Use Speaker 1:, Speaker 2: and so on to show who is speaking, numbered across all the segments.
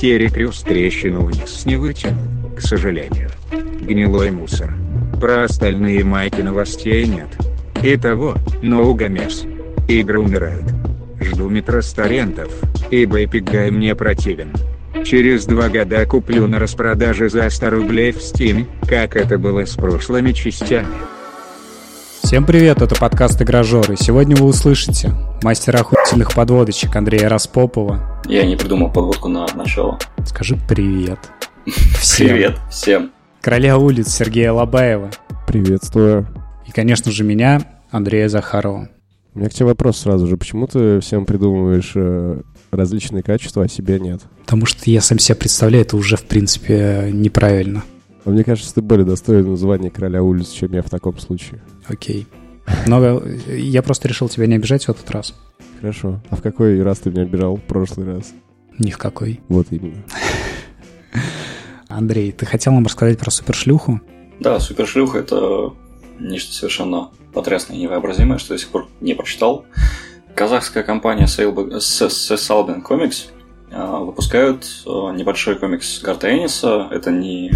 Speaker 1: Терри Крюс трещину вниз не вытянул, к сожалению. Гнилой мусор. Про остальные майки новостей нет. Итого, Ноугамес. Игры умирают. Жду метростарентов, ибо Эпигай мне противен. Через два года куплю на распродаже за 100 рублей в Steam, как это было с прошлыми частями.
Speaker 2: Всем привет, это подкаст «Игражоры». Сегодня вы услышите мастера охуительных подводочек Андрея Распопова.
Speaker 3: Я не придумал подводку на начало.
Speaker 2: Скажи привет.
Speaker 3: Всем. Привет всем.
Speaker 2: Короля улиц Сергея Лобаева.
Speaker 4: Приветствую.
Speaker 2: И, конечно же, меня, Андрея Захарова.
Speaker 4: У меня к тебе вопрос сразу же. Почему ты всем придумываешь э, различные качества, а себе нет?
Speaker 2: Потому что я сам себя представляю, это уже, в принципе, неправильно.
Speaker 4: А мне кажется, ты более достоин звания короля улиц, чем я в таком случае.
Speaker 2: Окей. Но я просто решил тебя не обижать в этот раз.
Speaker 4: Хорошо. А в какой раз ты меня обижал в прошлый раз?
Speaker 2: Ни в какой.
Speaker 4: Вот именно.
Speaker 2: Андрей, ты хотел нам рассказать про супершлюху?
Speaker 3: Да, супершлюха — это нечто совершенно потрясное и невообразимое, что я до сих пор не прочитал. Казахская компания Salben Comics а, выпускают а, небольшой комикс Гарта Эниса. Это не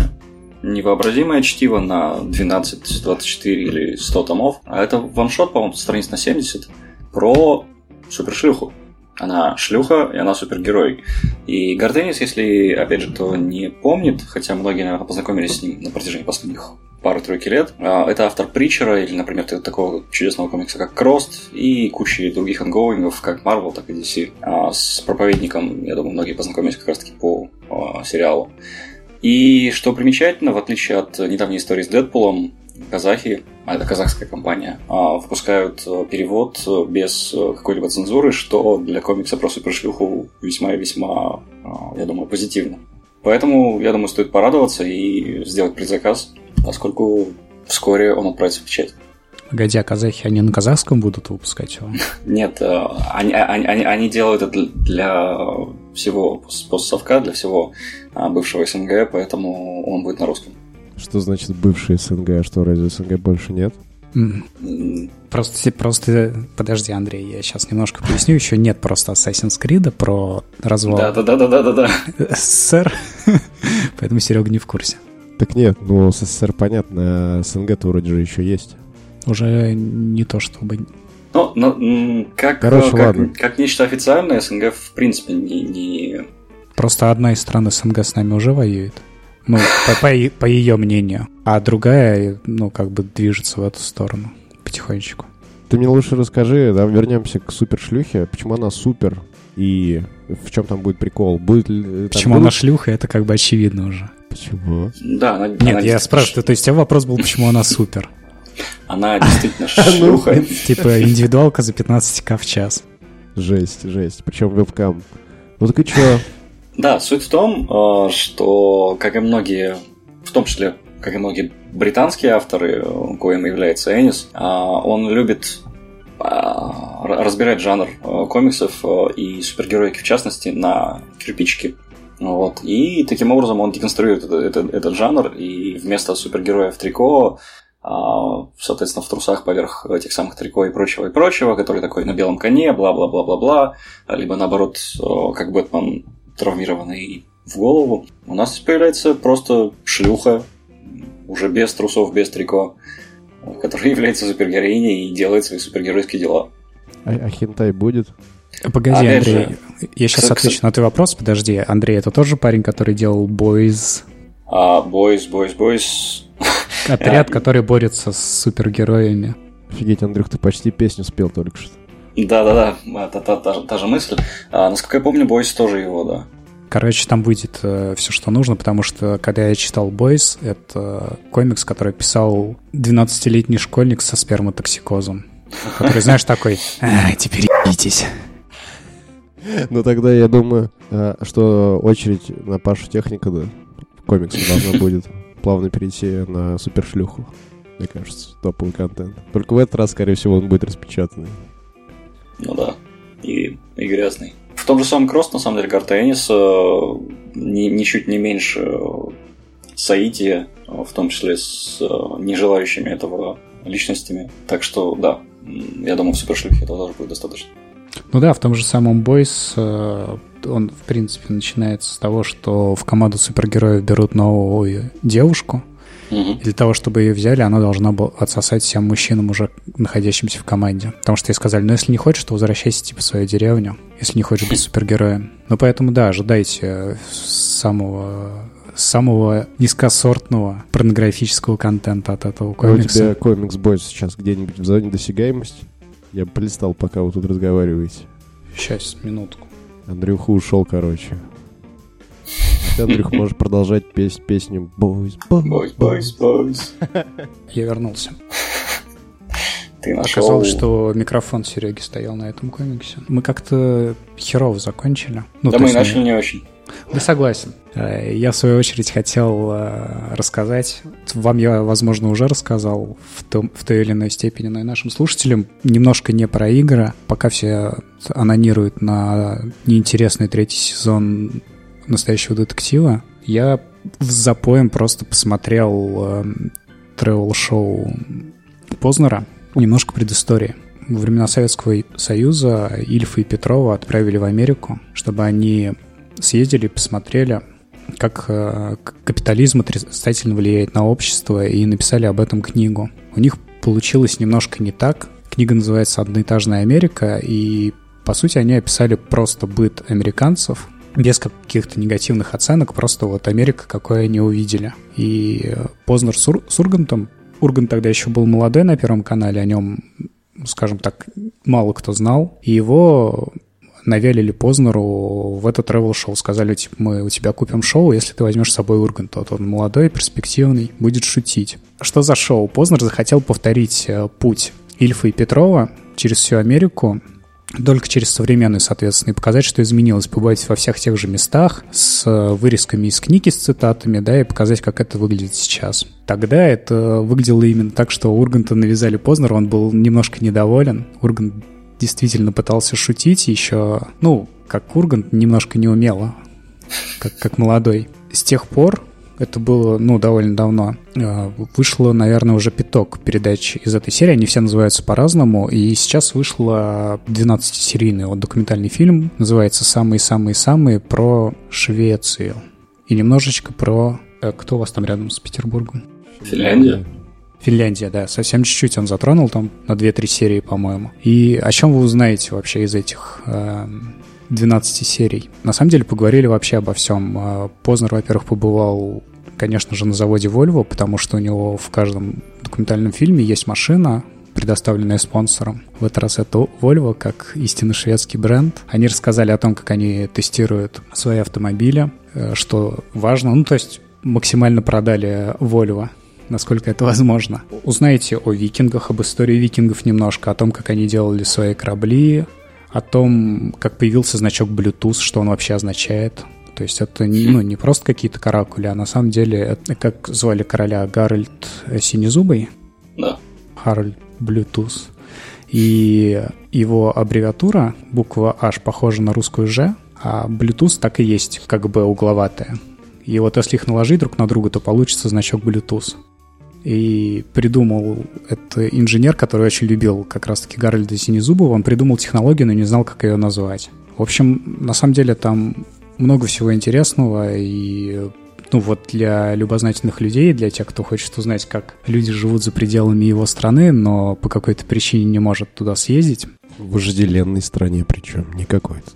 Speaker 3: невообразимое чтиво на 12, 24 или 100 томов, а это ваншот, по-моему, страниц на 70 про супершлюху. Она шлюха, и она супергерой. И Гарденис, если, опять же, кто не помнит, хотя многие, наверное, познакомились с ним на протяжении последних пары-тройки лет, а, это автор Притчера или, например, такого чудесного комикса, как Крост, и кучи других ангоингов, как Marvel, так и DC. А, с проповедником, я думаю, многие познакомились как раз-таки по а, сериалу. И что примечательно, в отличие от недавней истории с Дэдпулом, казахи, а это казахская компания, а, выпускают э, перевод э, без э, какой-либо цензуры, что для комикса про супершлюху весьма и весьма, а, я думаю, позитивно. Поэтому, я думаю, стоит порадоваться и сделать предзаказ, поскольку вскоре он отправится в печать.
Speaker 2: Погоди, а казахи, они на казахском будут выпускать его?
Speaker 3: Нет, они, они, они делают это для всего постсовка, для всего а, бывшего СНГ, поэтому он будет на русском.
Speaker 4: Что значит бывший СНГ? А что, разве СНГ больше нет?
Speaker 2: Просто, просто, подожди, Андрей, я сейчас немножко поясню. Еще нет просто Assassin's Creed про развал.
Speaker 3: Да, да, да, да, да, да.
Speaker 2: СССР. Поэтому Серега не в курсе.
Speaker 4: Так нет, ну СССР понятно, а СНГ-то вроде же еще есть.
Speaker 2: Уже не то чтобы
Speaker 3: ну, ну как,
Speaker 4: Короче, как, ладно.
Speaker 3: как нечто официальное, СНГ в принципе не, не...
Speaker 2: Просто одна из стран СНГ с нами уже воюет. Ну, по, по, по ее мнению. А другая, ну, как бы движется в эту сторону потихонечку.
Speaker 4: Ты мне лучше расскажи, да, вернемся к супершлюхе. Почему она супер и в чем там будет прикол? Будет ли,
Speaker 2: Почему будут... она шлюха, это как бы очевидно уже.
Speaker 4: Почему?
Speaker 3: Да, она,
Speaker 2: Нет, она я спрашиваю, то есть у тебя вопрос был, почему она супер?
Speaker 3: Она действительно шлюха.
Speaker 2: Типа индивидуалка за 15к в час.
Speaker 4: Жесть, жесть. Причем вебкам. Ну так и чё?
Speaker 3: Да, суть в том, э, что, как и многие, в том числе, как и многие британские авторы, коим является Энис, э, он любит э, разбирать жанр комиксов и супергероики в частности на кирпичики. Вот. И таким образом он деконструирует этот, этот, этот жанр, и вместо супергероя в трико соответственно, в трусах поверх этих самых трико и прочего, и прочего, который такой на белом коне, бла-бла-бла-бла-бла, либо наоборот, как Бэтмен травмированный в голову. У нас появляется просто шлюха, уже без трусов, без трико, которая является супергероиней и делает свои супергеройские дела.
Speaker 4: А, а хентай будет?
Speaker 2: Погоди, Опять Андрей, же, я сейчас к... отвечу на твой вопрос. Подожди, Андрей, это тоже парень, который делал Boys?
Speaker 3: А, Boys, Boys, Boys
Speaker 2: Отряд, который борется с супергероями.
Speaker 4: Офигеть, Андрюх, ты почти песню спел только что.
Speaker 3: Да-да-да, это та, та, та же мысль. А, насколько я помню, Бойс тоже его, да.
Speaker 2: Короче, там выйдет э, все, что нужно, потому что, когда я читал Бойс, это комикс, который писал 12-летний школьник со сперматоксикозом. Который, знаешь, такой, а, теперь идитесь.
Speaker 4: Ну тогда я думаю, э, что очередь на Пашу Техника, да, комикса должна будет плавно перейти на супершлюху. Мне кажется, топовый контент. Только в этот раз, скорее всего, он будет распечатанный.
Speaker 3: Ну да, и, и грязный. В том же самом Кросс, на самом деле, карта э, ни, ничуть не меньше э, Саити, э, в том числе с нежелающими этого личностями. Так что, да, я думаю, в супершлюхе этого тоже будет достаточно.
Speaker 2: Ну да, в том же самом Бойс он, в принципе, начинается с того, что в команду супергероев берут новую девушку, И для того, чтобы ее взяли, она должна была отсосать всем мужчинам, уже находящимся в команде. Потому что ей сказали, ну, если не хочешь, то возвращайся, типа, в свою деревню, если не хочешь быть супергероем. Ну, поэтому, да, ожидайте самого самого низкосортного порнографического контента от этого
Speaker 4: А у
Speaker 2: комикса.
Speaker 4: тебя комикс Бойс сейчас где-нибудь в зоне досягаемости? Я полистал, пока вы тут разговариваете.
Speaker 2: Сейчас, минутку.
Speaker 4: Андрюха ушел, короче. Ты, Андрюх, можешь продолжать петь песню Boys, Boys,
Speaker 3: бойс, бойс.
Speaker 2: Я вернулся.
Speaker 3: Ты нашел...
Speaker 2: Оказалось, что микрофон Сереги стоял на этом комиксе. Мы как-то херово закончили. Ну,
Speaker 3: Да мы и
Speaker 2: есть,
Speaker 3: начали не очень.
Speaker 2: Да согласен. Э, Я, в свою очередь, хотел э, рассказать. Вам я, возможно, уже рассказал в, том, в той или иной степени, но и нашим слушателям немножко не про игры. Пока все анонируют на неинтересный третий сезон настоящего детектива, я в запоем просто посмотрел тревел-шоу Познера. Немножко предыстории. Во времена Советского Союза Ильфа и Петрова отправили в Америку, чтобы они съездили посмотрели, как э, капитализм отрицательно влияет на общество, и написали об этом книгу. У них получилось немножко не так. Книга называется «Одноэтажная Америка», и, по сути, они описали просто быт американцев, без каких-то негативных оценок, просто вот Америка, какой они увидели. И э, Познер с, Ур- с Ургантом, Ургант тогда еще был молодой на Первом канале, о нем, скажем так, мало кто знал, и его навялили Познеру в это тревел-шоу. Сказали, типа, мы у тебя купим шоу, если ты возьмешь с собой Урганта. Вот он молодой, перспективный, будет шутить. Что за шоу? Познер захотел повторить э, путь Ильфа и Петрова через всю Америку, только через современную, соответственно, и показать, что изменилось, побывать во всех тех же местах с э, вырезками из книги, с цитатами, да, и показать, как это выглядит сейчас. Тогда это выглядело именно так, что Урганта навязали Познер, он был немножко недоволен. Ургант действительно пытался шутить еще, ну, как Ургант, немножко неумело, как, как молодой. С тех пор, это было, ну, довольно давно, э, вышло, наверное, уже пяток передач из этой серии, они все называются по-разному, и сейчас вышло 12-серийный вот документальный фильм, называется «Самые-самые-самые» про Швецию. И немножечко про... э, Кто у вас там рядом с Петербургом?
Speaker 3: Финляндия?
Speaker 2: Финляндия, да, совсем чуть-чуть он затронул там на 2-3 серии, по-моему. И о чем вы узнаете вообще из этих э, 12 серий? На самом деле поговорили вообще обо всем. Э, Познер, во-первых, побывал, конечно же, на заводе Volvo, потому что у него в каждом документальном фильме есть машина, предоставленная спонсором. В этот раз это Volvo, как истинно шведский бренд. Они рассказали о том, как они тестируют свои автомобили, э, что важно. Ну, то есть максимально продали Volvo насколько это возможно. Узнаете о викингах, об истории викингов немножко, о том, как они делали свои корабли, о том, как появился значок Bluetooth, что он вообще означает. То есть это не, ну, не просто какие-то каракули, а на самом деле, это, как звали короля Гарольд Синезубый,
Speaker 3: Да.
Speaker 2: Харальд Bluetooth. И его аббревиатура, буква H, похожа на русскую Ж, а Bluetooth так и есть, как бы угловатая. И вот если их наложить друг на друга, то получится значок Bluetooth. И придумал это инженер, который очень любил как раз-таки Гарольда Синезубова. Он придумал технологию, но не знал, как ее назвать. В общем, на самом деле там много всего интересного. И ну вот для любознательных людей, для тех, кто хочет узнать, как люди живут за пределами его страны, но по какой-то причине не может туда съездить.
Speaker 4: В вожделенной стране причем, не какой-то.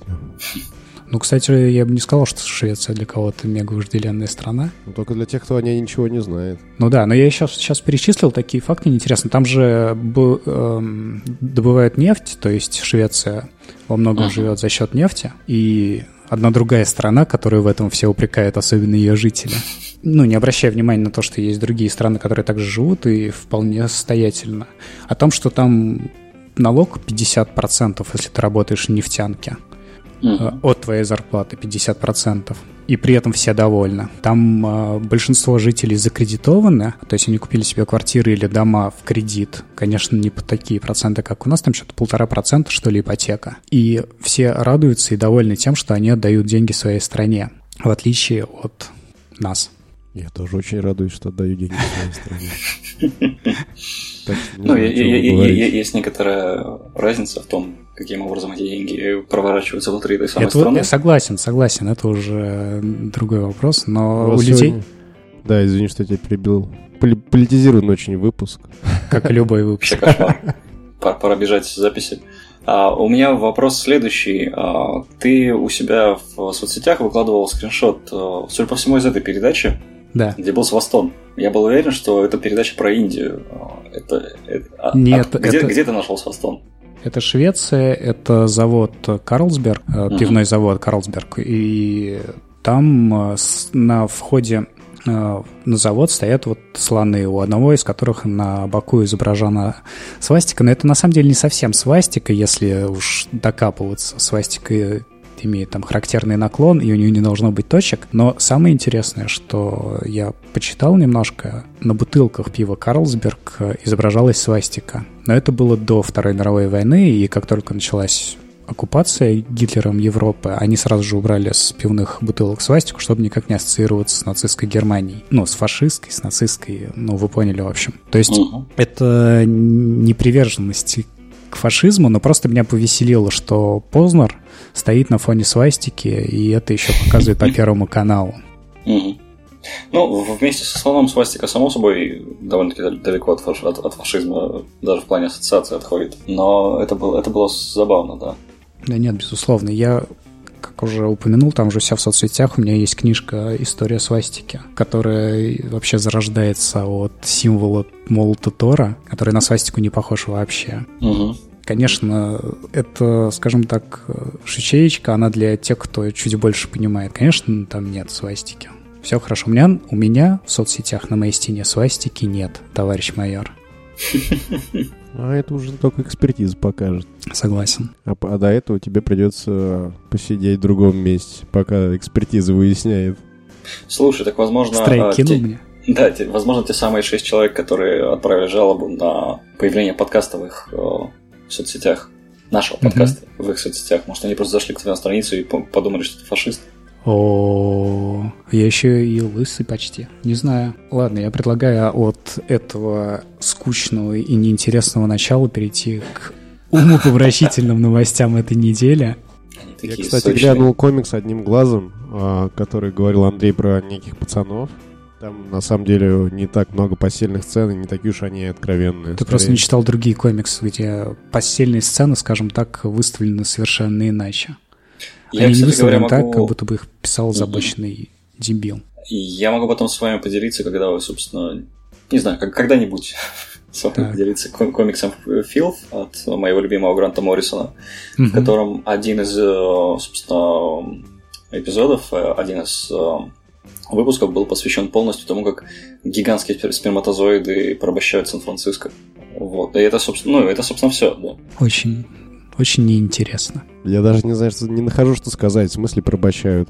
Speaker 2: Ну, кстати, я бы не сказал, что Швеция для кого-то мега вожделенная страна.
Speaker 4: Ну, только для тех, кто о ней ничего не знает.
Speaker 2: Ну да, но я сейчас, сейчас перечислил такие факты интересные. Там же б- эм, добывают нефть, то есть Швеция во многом
Speaker 3: Ага.
Speaker 2: живет за счет нефти. И одна другая страна, которую в этом все упрекают, особенно ее жители. Ну, не обращая внимания на то, что есть другие страны, которые также живут и вполне состоятельно. О том, что там налог 50%, если ты работаешь в нефтянке э, от твоей зарплаты 50%. И при этом все довольны. Там э, большинство жителей закредитованы, то есть они купили себе квартиры или дома в кредит. Конечно, не по такие проценты, как у нас, там что-то полтора процента, что ли, ипотека. И все радуются и довольны тем, что они отдают деньги своей стране, в отличие от нас.
Speaker 4: Я тоже очень радуюсь, что отдаю деньги своей стране.
Speaker 3: Ну, есть некоторая разница в том, каким образом эти деньги проворачиваются внутри этой самой
Speaker 2: это,
Speaker 3: страны.
Speaker 2: Согласен, согласен, это уже другой вопрос, но
Speaker 4: У
Speaker 2: у, людей,
Speaker 4: сегодня- Да, извини, что я тебя перебил. Поли- Политизирован очень выпуск.
Speaker 2: как и любой выпуск.
Speaker 3: Пора, бежать с записи. А, у меня вопрос следующий. А, ты у себя в соцсетях выкладывал скриншот, а, судя по всему, из этой передачи,
Speaker 2: Да.
Speaker 3: где был Свастон. Я был уверен, что это передача про Индию. Это, это-
Speaker 2: Нет,
Speaker 3: а где,
Speaker 2: это-
Speaker 3: где ты нашел Свастон?
Speaker 2: Это Швеция, это завод Карлсберг,
Speaker 3: Мгм.
Speaker 2: пивной завод Карлсберг, и там э, на входе э, на завод стоят вот слоны, у одного из которых на боку изображена свастика, но это на самом деле не совсем свастика, если уж докапываться. Свастика имеет там характерный наклон, и у нее не должно быть точек. Но самое интересное, что я почитал немножко, на бутылках пива Карлсберг э, изображалась свастика. Но это было до Второй мировой войны, и как только началась оккупация Гитлером Европы, они сразу же убрали с пивных бутылок свастику, чтобы никак не ассоциироваться с нацистской Германией. Ну, с фашистской, с нацистской, ну, вы поняли, в общем. То есть
Speaker 3: Мгм.
Speaker 2: это не приверженность к фашизму, но просто меня повеселило, что Познер стоит на фоне свастики, и это еще показывает по Первому каналу.
Speaker 3: Ну, вместе со слоном свастика, само собой, довольно-таки дал- далеко от, фаш- от- от фашизма, даже в плане ассоциации отходит. Но это было, это было забавно, да.
Speaker 2: Да нет, безусловно. Я, как уже упомянул, там же вся в соцсетях, у меня есть книжка «История свастики», которая вообще зарождается от символа молота Тора, который на свастику не похож вообще.
Speaker 3: Мгм.
Speaker 2: Конечно, это, скажем так, шичеечка, она для тех, кто чуть больше понимает. Конечно, там нет свастики. Все хорошо. У меня, у меня в соцсетях на моей стене свастики нет, товарищ майор.
Speaker 4: А это уже только экспертиза покажет.
Speaker 2: Согласен.
Speaker 4: А, а до этого тебе придется посидеть в другом месте, пока экспертиза выясняет.
Speaker 3: Слушай, так возможно...
Speaker 2: Стрейк
Speaker 3: а,
Speaker 2: кинул
Speaker 3: те-
Speaker 2: мне.
Speaker 3: Да, те- возможно, те самые шесть человек, которые отправили жалобу на появление подкаста в их э, соцсетях, нашего подкаста в их соцсетях. Может, они просто зашли к тебе на страницу и по- подумали, что ты фашист.
Speaker 2: О, я еще и лысый почти. Не знаю. Ладно, я предлагаю от этого скучного и неинтересного начала перейти к умопомрачительным новостям этой недели.
Speaker 3: Они
Speaker 4: Я,
Speaker 3: такие
Speaker 4: кстати,
Speaker 3: сочные.
Speaker 4: глянул комикс одним глазом, а, который говорил Андрей про неких пацанов. Там, на самом деле, не так много постельных сцен, и не такие уж они откровенные.
Speaker 2: Ты просто
Speaker 4: Скорее,
Speaker 2: не читал другие комиксы, где постельные сцены, скажем так, выставлены совершенно иначе.
Speaker 3: Я,
Speaker 2: Они не
Speaker 3: кстати говоря,
Speaker 2: выставлены так,
Speaker 3: могу...
Speaker 2: как будто бы их писал
Speaker 3: Мгм.
Speaker 2: забоченный дебил.
Speaker 3: Я могу потом с вами поделиться, когда вы, собственно, не знаю, как, когда-нибудь с вами
Speaker 2: Так.
Speaker 3: поделиться ком- комиксом Филф от моего любимого Гранта Моррисона, в
Speaker 2: Мгм.
Speaker 3: котором один из, э, собственно, эпизодов, э, один из э, выпусков был посвящен полностью тому, как гигантские спер- сперматозоиды порабощают Сан-Франциско. Вот. И это, собственно, ну, это, собственно, все, да.
Speaker 2: Очень, очень неинтересно.
Speaker 4: Я даже не знаю, что, не нахожу, что сказать. В смысле, порабощают.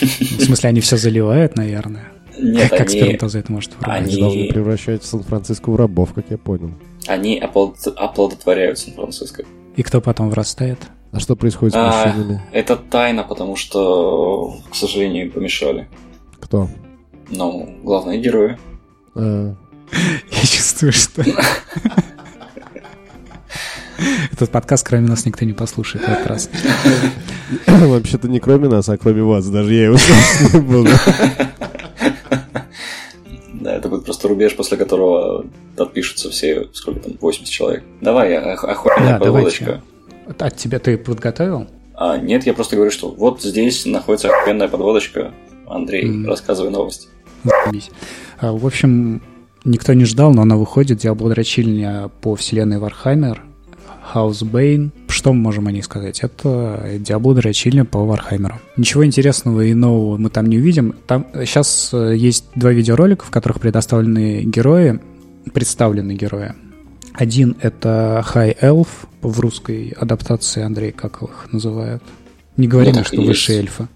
Speaker 2: В смысле, они все заливают, наверное.
Speaker 3: Нет,
Speaker 2: как
Speaker 3: они,
Speaker 2: сперматозоид может?
Speaker 4: Они
Speaker 3: Они-
Speaker 4: должны превращать Сан-Франциско в рабов, как я понял.
Speaker 3: они оплод- оплодотворяют Сан-Франциско.
Speaker 2: И кто потом вырастает?
Speaker 4: А что происходит с
Speaker 3: А,
Speaker 4: мужчинами?
Speaker 3: Это тайна, потому что, к сожалению, им помешали.
Speaker 4: Кто?
Speaker 3: Ну, главные герои.
Speaker 4: А,
Speaker 2: Я чувствую, что... Этот подкаст, кроме нас, никто не послушает в этот раз.
Speaker 4: Вообще-то не кроме нас, а кроме вас. Даже я его не буду.
Speaker 3: Да, это будет просто рубеж, после которого отпишутся все, сколько там, 80 человек. Давай, ох- охуенная подводочка.
Speaker 2: От от тебя ты подготовил?
Speaker 3: А, нет, я просто говорю, что вот здесь находится охуенная подводочка. Андрей,
Speaker 2: М.
Speaker 3: рассказывай новости.
Speaker 2: А, В общем, никто не ждал, но она выходит. Diablo Дрочильня по вселенной Warhammer. Chaosbane. Что мы можем о ней сказать? Это Diablo Дрочильня по Warhammer у. Ничего интересного и нового мы там не увидим. Там сейчас есть два видеоролика, в которых предоставлены герои, представлены герои. Один — это High Elf, в русской адаптации, Андрей, как их называют? Не говори
Speaker 3: Ну,
Speaker 2: мне, что
Speaker 3: есть.
Speaker 2: эльфы.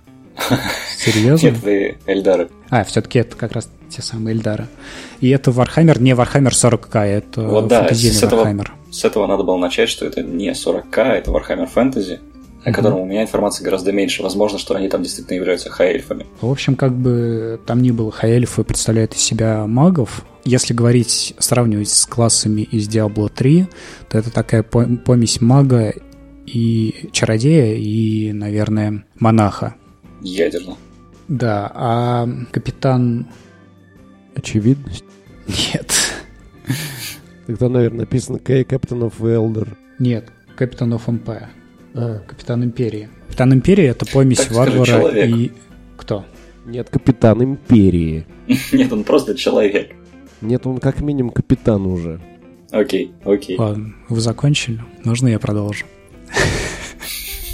Speaker 2: Серьезно?
Speaker 3: Нет, вы Эльдары.
Speaker 2: А, все-таки это как раз те самые Эльдары. И это Warhammer, не Warhammer 40к, это
Speaker 3: Вот да, с этого-
Speaker 2: Вархаммер.
Speaker 3: С этого надо было начать, что это не 40к, это Warhammer Fantasy, о котором у меня информации гораздо меньше. Возможно, что они там действительно являются хай-эльфами.
Speaker 2: В общем, как бы там ни было, Хаэльфы представляют из себя магов. Если говорить, сравнивать с классами из Diablo 3, то это такая по- помесь мага и чародея, и, наверное, монаха.
Speaker 3: Ядерно.
Speaker 2: Да, а капитан...
Speaker 4: Очевидность.
Speaker 2: Нет.
Speaker 4: Тогда, наверное, написано K Captain of Elder.
Speaker 2: Нет, капитан of Empire.
Speaker 4: А,
Speaker 2: Капитан Империи. Капитан Империи — это помесь
Speaker 3: Так скажи,
Speaker 2: варвара
Speaker 3: человек.
Speaker 2: и... Кто?
Speaker 4: нет, капитан Империи.
Speaker 3: Нет, он просто человек.
Speaker 4: Нет, он как минимум капитан уже.
Speaker 3: Окей, окей.
Speaker 2: Ладно, вы закончили? Можно я продолжу?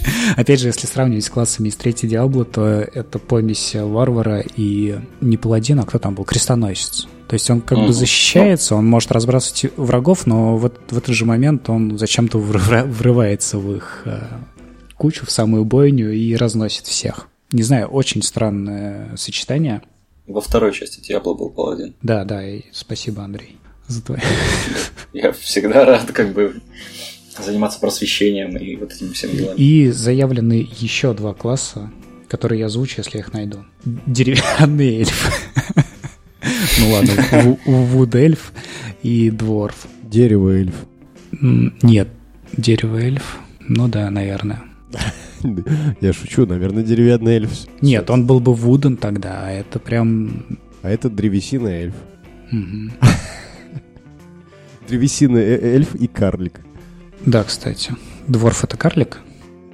Speaker 2: Опять же, если сравнивать с классами из третьей Диабло, то это помесь варвара и не паладин, а кто там был? Крестоносец. То есть он как бы
Speaker 3: Мгм.
Speaker 2: защищается, он может разбрасывать врагов, но вот в этот же момент он зачем-то врыва- врывается в их э, кучу, в самую бойню и разносит всех. Не знаю, очень странное сочетание.
Speaker 3: Во второй части Диабло был паладин.
Speaker 2: Да, да, и спасибо, Андрей, за твое.
Speaker 3: Я всегда рад как бы заниматься просвещением и вот этими всеми делами.
Speaker 2: И заявлены еще два класса, которые я озвучу, если я их найду. Деревянный эльф. Ну ладно, ву- вуд эльф и дворф.
Speaker 4: Дерево эльф.
Speaker 2: М, Нет, дерево эльф. Ну да, наверное.
Speaker 4: Я шучу, наверное, деревянный эльф.
Speaker 2: Нет, он был бы вуден тогда, а это прям...
Speaker 4: А это древесина эльф. Древесина э- эльф и карлик.
Speaker 2: Да, кстати. Дворф это карлик?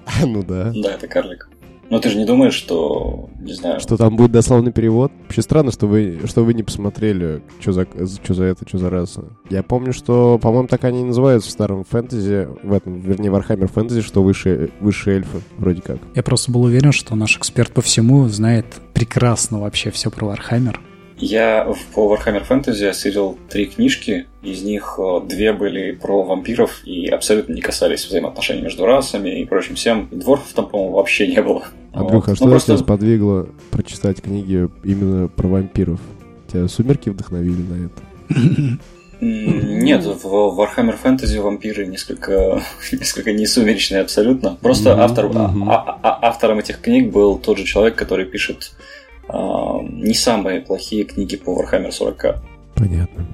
Speaker 4: Ну да.
Speaker 3: Да, это карлик. Но ты же не думаешь, что, не знаю,
Speaker 4: Что там будет дословный перевод? Вообще странно, что вы, что вы не посмотрели, что за, что за это, что за раса. Я помню, что, по-моему, так они и называются в старом фэнтези, в этом, вернее, Warhammer фэнтези, что высшие, высшие эльфы, вроде как.
Speaker 2: Я просто был уверен, что наш эксперт по всему знает прекрасно вообще все про Warhammer.
Speaker 3: Я в- по Warhammer Fantasy осилил три книжки, из них э, две были про вампиров и абсолютно не касались взаимоотношений между расами и прочим всем. Дворфов там, по-моему, вообще не было.
Speaker 4: Андрюха, а
Speaker 3: Вот.
Speaker 4: что
Speaker 3: Ну,
Speaker 4: тебя
Speaker 3: просто
Speaker 4: сподвигло прочитать книги именно про вампиров? Тебя «Сумерки» вдохновили на это?
Speaker 3: Нет, в Warhammer Fantasy вампиры несколько, несколько несумеречные абсолютно. Просто автор,
Speaker 4: мгм.
Speaker 3: а- а- автором этих книг был тот же человек, который пишет а, не самые плохие книги по Warhammer 40
Speaker 4: Понятно.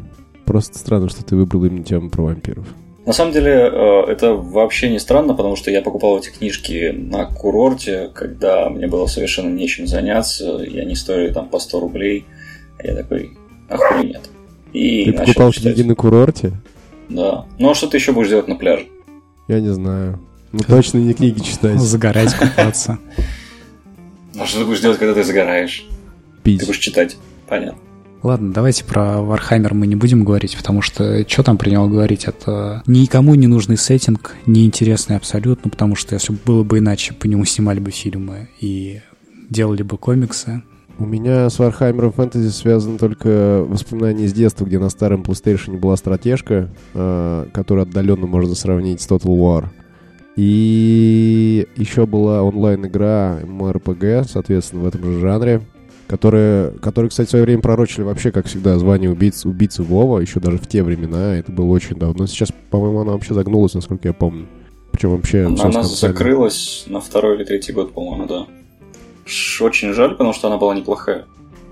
Speaker 4: Просто странно, что ты выбрал именно тему про вампиров.
Speaker 3: На самом деле, э, это вообще не странно, потому что я покупал эти книжки на курорте, когда мне было совершенно нечем заняться, и они стоили там по 100 рублей. А я такой, а нет. И
Speaker 4: ты покупал
Speaker 3: читать.
Speaker 4: книги на курорте?
Speaker 3: Да. Ну а что ты еще будешь делать на пляже?
Speaker 4: Я не знаю. Ну точно не книги читать.
Speaker 2: Загорать, купаться.
Speaker 3: А что ты будешь делать, когда ты загораешь? Ты
Speaker 4: Пить.
Speaker 3: будешь читать. Понятно.
Speaker 2: Ладно, давайте про Warhammer мы не будем говорить, потому что что там про него говорить? Это никому не нужный сеттинг, неинтересный абсолютно, потому что если бы было бы иначе, по нему снимали бы фильмы и делали бы комиксы.
Speaker 4: У меня с Warhammer Fantasy связано только воспоминания из детства, где на старом PlayStation была стратежка, э, которую отдаленно можно сравнить с Total War. И еще была онлайн-игра MRPG, соответственно, в этом же жанре, которая, которая, кстати, в свое время пророчили вообще, как всегда, звание убийцы, убийцы Вова, еще даже в те времена, это было очень давно. Сейчас, по-моему, она вообще загнулась, насколько я помню. Причем вообще...
Speaker 3: Она
Speaker 4: концами.
Speaker 3: закрылась на второй или третий год, по-моему, да. Очень жаль, потому что она была неплохая.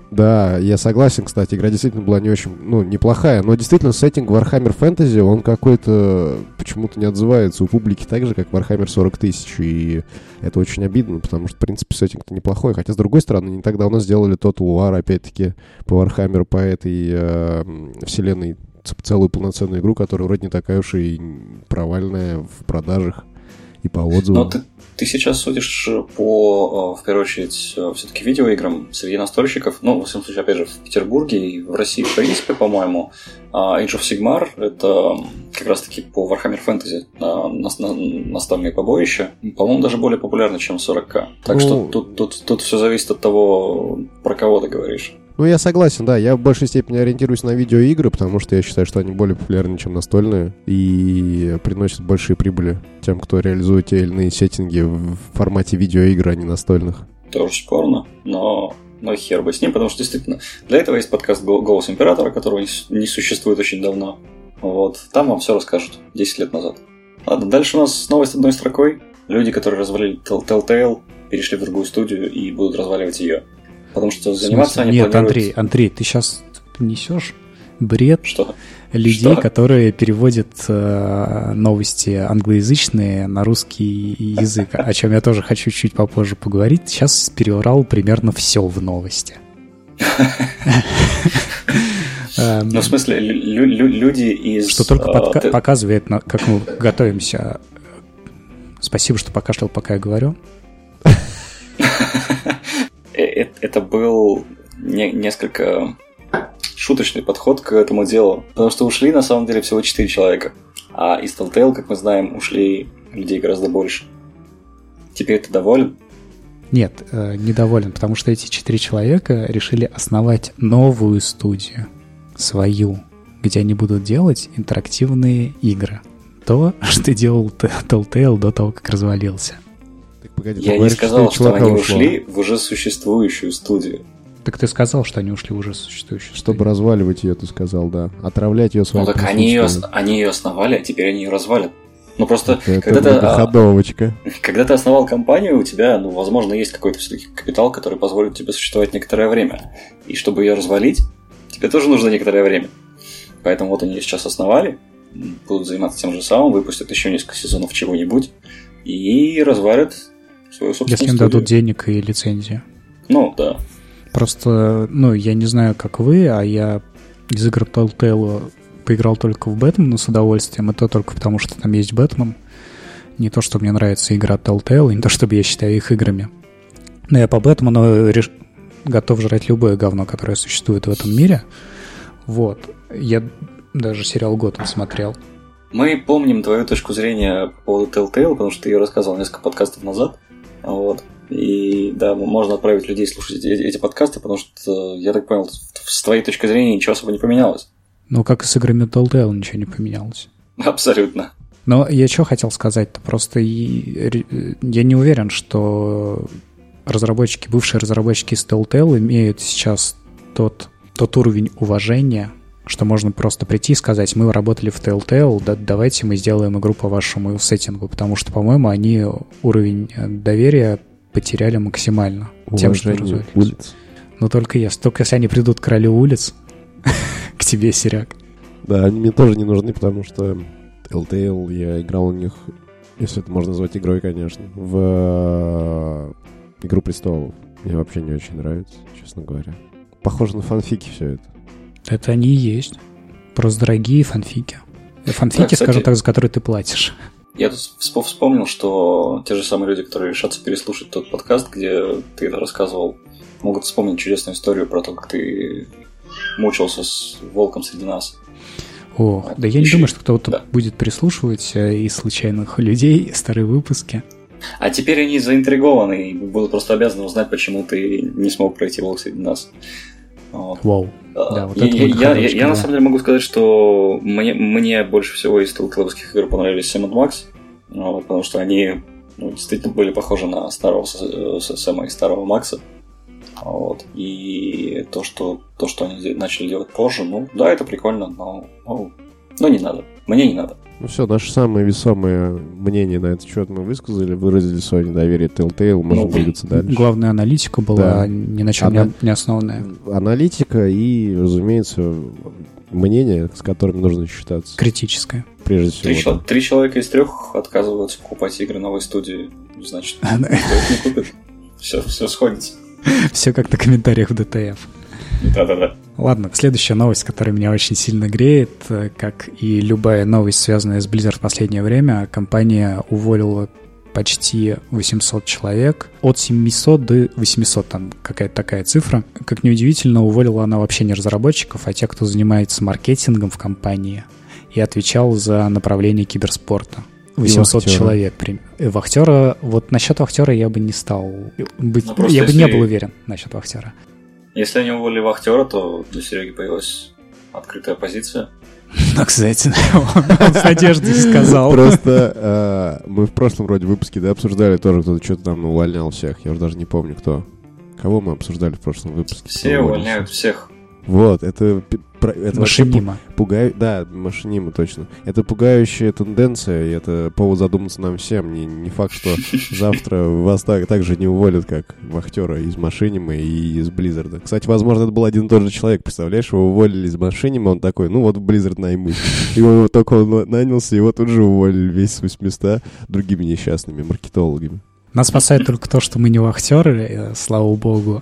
Speaker 4: Да, я согласен, кстати, игра действительно была не очень, ну, неплохая, но действительно сеттинг Warhammer Fantasy, он какой-то почему-то не отзывается у публики так же, как Warhammer 40 тысяч, и это очень обидно, потому что, в принципе, сеттинг-то неплохой, хотя, с другой стороны, не так давно сделали Total War, опять-таки, по Warhammer, по этой э, вселенной, целую полноценную игру, которая вроде не такая уж и провальная в продажах и по отзывам.
Speaker 3: Но ты, ты сейчас судишь по, э, в первую очередь, все-таки видеоиграм среди настольщиков. Ну, во всяком случае, опять же, в Петербурге и в России, в принципе, по-моему, а, Age of Sigmar — это как раз-таки по Warhammer Fantasy а, нас- на- настольные побоища. По-моему, даже более популярны, чем 40к. Так
Speaker 4: Ну-
Speaker 3: что тут, тут, тут все зависит от того, про кого ты говоришь.
Speaker 4: Ну, я согласен, да. Я в большей степени ориентируюсь на видеоигры, потому что я считаю, что они более популярны, чем настольные, и приносят большие прибыли тем, кто реализует те или иные сеттинги в формате видеоигр, а не настольных.
Speaker 3: Тоже спорно, но, но хер бы с ним, потому что действительно для этого есть подкаст «Го- «Голос Императора», которого не, существует очень давно. Вот. Там вам все расскажут 10 лет назад. Ладно, дальше у нас новость одной строкой. Люди, которые развалили Tell- Telltale, перешли в другую студию и будут разваливать ее. Потому что заниматься они
Speaker 2: Нет,
Speaker 3: планируют...
Speaker 2: Андрей, Андрей, ты сейчас несешь? бред
Speaker 3: Что?
Speaker 2: людей,
Speaker 3: Что?
Speaker 2: которые переводят э, новости англоязычные на русский язык, о чем я тоже хочу чуть попозже поговорить. Сейчас переврал примерно все в новости. Эм,
Speaker 3: Ну, в смысле, лю- лю- люди из...
Speaker 2: Что только
Speaker 3: а,
Speaker 2: показывает, как мы готовимся. Спасибо, что покашлял, пока я говорю.
Speaker 3: э- э- Это был не- несколько шуточный подход к этому делу. Потому что ушли, на самом деле, всего 4 человека. А из Telltale, как мы знаем, ушли людей гораздо больше. Теперь ты доволен?
Speaker 2: Нет, э, недоволен, потому что эти четыре человека решили основать новую студию, свою, где они будут делать интерактивные игры. То, что делал Telltale до того, как развалился.
Speaker 4: Погоди,
Speaker 3: Я не
Speaker 4: говоришь,
Speaker 3: сказал,
Speaker 4: четыре
Speaker 3: что
Speaker 4: чувака
Speaker 3: они
Speaker 4: ушло.
Speaker 3: ушли в уже существующую студию.
Speaker 2: Так ты сказал, что они ушли в уже существующую
Speaker 4: Чтобы
Speaker 2: студию.
Speaker 4: разваливать ее, ты сказал, да. Отравлять ее
Speaker 3: Ну
Speaker 4: своим
Speaker 3: так они ее, они ее основали, а теперь они ее развалят. Ну просто,
Speaker 4: Это
Speaker 3: когда ты, а, когда ты основал компанию, у тебя, ну, возможно, есть какой-то все-таки капитал, который позволит тебе существовать некоторое время. И чтобы ее развалить, тебе тоже нужно некоторое время. Поэтому вот они ее сейчас основали, будут заниматься тем же самым, выпустят еще несколько сезонов чего-нибудь и развалят свою собственную
Speaker 2: Если им дадут денег и лицензию.
Speaker 3: Ну, да.
Speaker 2: Просто, ну, я не знаю, как вы, а я из игр Telltale поиграл только в Бэтмена с удовольствием, и то только потому, что там есть Бэтмен. Не то, что мне нравится игра Telltale, не то, чтобы я считаю их играми. Но я по Бэтмену реш- готов жрать любое говно, которое существует в этом мире. Вот. Я даже сериал Готэм смотрел.
Speaker 3: Мы помним твою точку зрения по поводу Telltale, потому что ты ее рассказывал несколько подкастов назад. Вот. И да, можно отправить людей слушать эти, эти подкасты, потому что, я так понял, с твоей точки зрения ничего особо не поменялось.
Speaker 2: Ну, как и с играми Telltale ничего не поменялось.
Speaker 3: Абсолютно.
Speaker 2: Но я что хотел сказать-то? Просто ре- я не уверен, что разработчики, бывшие разработчики из Telltale имеют сейчас тот, тот уровень уважения, что можно просто прийти и сказать, мы работали в Telltale, да, давайте мы сделаем игру по вашему сеттингу, потому что, по-моему, они уровень э, доверия потеряли максимально тем, что
Speaker 4: Уважение
Speaker 2: развалились.
Speaker 4: улиц.
Speaker 2: Но только если, только если они придут к королю улиц, к тебе, Серег.
Speaker 4: Да, они мне тоже не нужны, потому что Telltale, я играл у них, если это можно назвать игрой, конечно, в э, Игру престолов. Мне вообще не очень нравится, честно говоря. Похоже на фанфики все это.
Speaker 2: Это они и есть. Просто дорогие фанфики. Э, Фанфики,
Speaker 3: Да, кстати-
Speaker 2: скажем так, за которые ты платишь.
Speaker 3: Я тут вспо- вспомнил, что те же самые люди, которые решатся переслушать тот подкаст, где ты это рассказывал, могут вспомнить чудесную историю про то, как ты мучился с волком среди нас.
Speaker 2: О, да я не думаю, что кто-то
Speaker 3: да.
Speaker 2: будет прислушивать э, из случайных людей старые выпуски.
Speaker 3: А теперь они заинтригованы и будут просто обязаны узнать, почему ты не смог пройти волк среди нас. Вот.
Speaker 2: Вау.
Speaker 3: А,
Speaker 2: Да, вот
Speaker 3: я, я- я- я на самом деле могу сказать, что мне, мне больше всего из Telltale'овских игр понравились Сэм и Макс, вот, потому что они ну, действительно были похожи на старого э, Сэма и старого Макса. Вот. И то что, то, что они начали делать позже, ну, да, это прикольно, но, ну, но не надо. Мне не надо.
Speaker 4: Ну все, наше самое весомое мнение на этот счет мы высказали, выразили свое недоверие Telltale, можем
Speaker 3: Ну,
Speaker 4: двигаться дальше.
Speaker 2: Главная аналитика была
Speaker 4: Да.
Speaker 2: ни на чем
Speaker 4: Она-
Speaker 2: не, основанная.
Speaker 4: Аналитика и, разумеется, мнение, с которыми нужно считаться.
Speaker 2: Критическая.
Speaker 4: Прежде
Speaker 3: Три,
Speaker 4: всего.
Speaker 3: чел- три человека из трех отказываются покупать игры новой студии. Значит,
Speaker 2: А,
Speaker 3: никто их не купит. Все, все сходится.
Speaker 2: Все как на комментариях в ДТФ.
Speaker 3: Да-да-да.
Speaker 2: Ладно, следующая новость, которая меня очень сильно греет, э, как и любая новость, связанная с Blizzard в последнее время, компания уволила почти 800 человек, от 700 до 800, там какая-то такая цифра. Как неудивительно, уволила она вообще не разработчиков, а тех, кто занимается маркетингом в компании и отвечал за направление киберспорта. 800
Speaker 4: вахтера.
Speaker 2: человек. э, Вахтера, вот насчет вахтера я бы не стал быть,
Speaker 3: Ну,
Speaker 2: я бы не был уверен насчет вахтера.
Speaker 3: Если они уволили вахтера, то для Сереги появилась открытая позиция.
Speaker 2: Ну, кстати, он с надеждой сказал.
Speaker 4: Просто э, мы в прошлом вроде выпуске да, обсуждали тоже, кто-то что-то там увольнял всех. Я уже даже не помню, кто. Кого мы обсуждали в прошлом выпуске?
Speaker 3: Все увольняют всех.
Speaker 4: Вот, это про- это
Speaker 2: Машинима.
Speaker 4: пугаю... Да, машинима, точно. Это пугающая тенденция, и это повод задуматься нам всем. Не, не факт, что завтра вас так, так же не уволят, как вахтера из машинима и из Близзарда. Кстати, возможно, это был один и тот же человек, представляешь? Его уволили из машинима, он такой, ну вот в Blizzard наймусь. И он, только он нанялся, его тут же уволили весь с 800 другими несчастными маркетологами.
Speaker 2: Нас спасает только то, что мы не вахтеры, э, слава богу.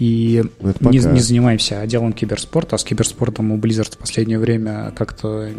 Speaker 2: И
Speaker 4: Ну, это
Speaker 2: не, не занимаемся отделом киберспорта, а с киберспортом у Blizzard в последнее время как-то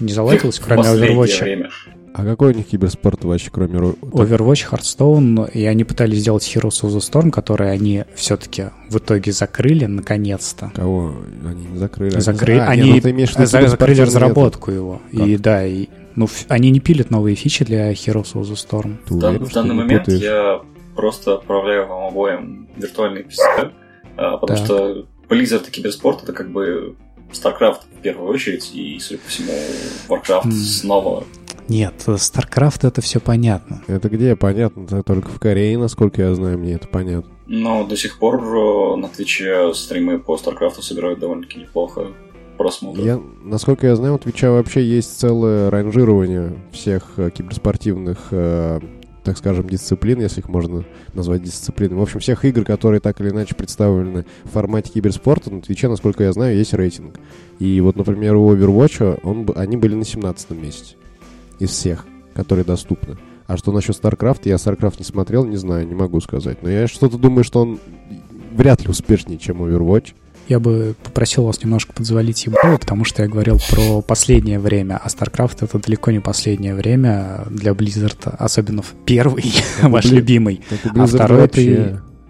Speaker 2: не заладилось, кроме Overwatch.
Speaker 4: А какой у них киберспорт вообще, кроме... ро-
Speaker 2: Overwatch, Hearthstone, и они пытались сделать Heroes of the Storm, который они все-таки в итоге закрыли наконец-то.
Speaker 4: Кого? Они не закрыли.
Speaker 2: Закрыли,
Speaker 4: А,
Speaker 2: они
Speaker 4: нет, ну имеешь
Speaker 2: за- закрыли разработку его. И да, и, ну, ф- они не пилят новые фичи для Heroes of the Storm.
Speaker 4: Ты уверен,
Speaker 3: в данный момент
Speaker 4: путаешь?
Speaker 3: я просто отправляю вам обоим виртуальный PC, а, потому
Speaker 2: Так.
Speaker 3: что Blizzard и киберспорт это как бы StarCraft в первую очередь, и, судя по всему, Warcraft
Speaker 2: М.
Speaker 3: снова.
Speaker 2: Нет, StarCraft это все понятно.
Speaker 4: Это где? Понятно, это только в Корее, насколько я знаю, мне это понятно.
Speaker 3: Но до сих пор э, на Твиче стримы по StarCraft собирают довольно-таки неплохо просмотров.
Speaker 4: Я, насколько я знаю, у Твича вообще есть целое ранжирование всех э, киберспортивных, э, так скажем, дисциплин, если их можно назвать дисциплинами. В общем, всех игр, которые так или иначе представлены в формате киберспорта, на Твиче, насколько я знаю, есть рейтинг. И вот, например, у Overwatch он, они были на 17 месте из всех, которые доступны. А что насчет StarCraft, я StarCraft не смотрел, не знаю, не могу сказать. Но я что-то думаю, что он вряд ли успешнее, чем Overwatch.
Speaker 2: Я бы попросил вас немножко подзволить ебало, потому что я говорил про последнее время, а StarCraft это далеко не последнее время для Blizzard, особенно в первый, ваш любимый. А второй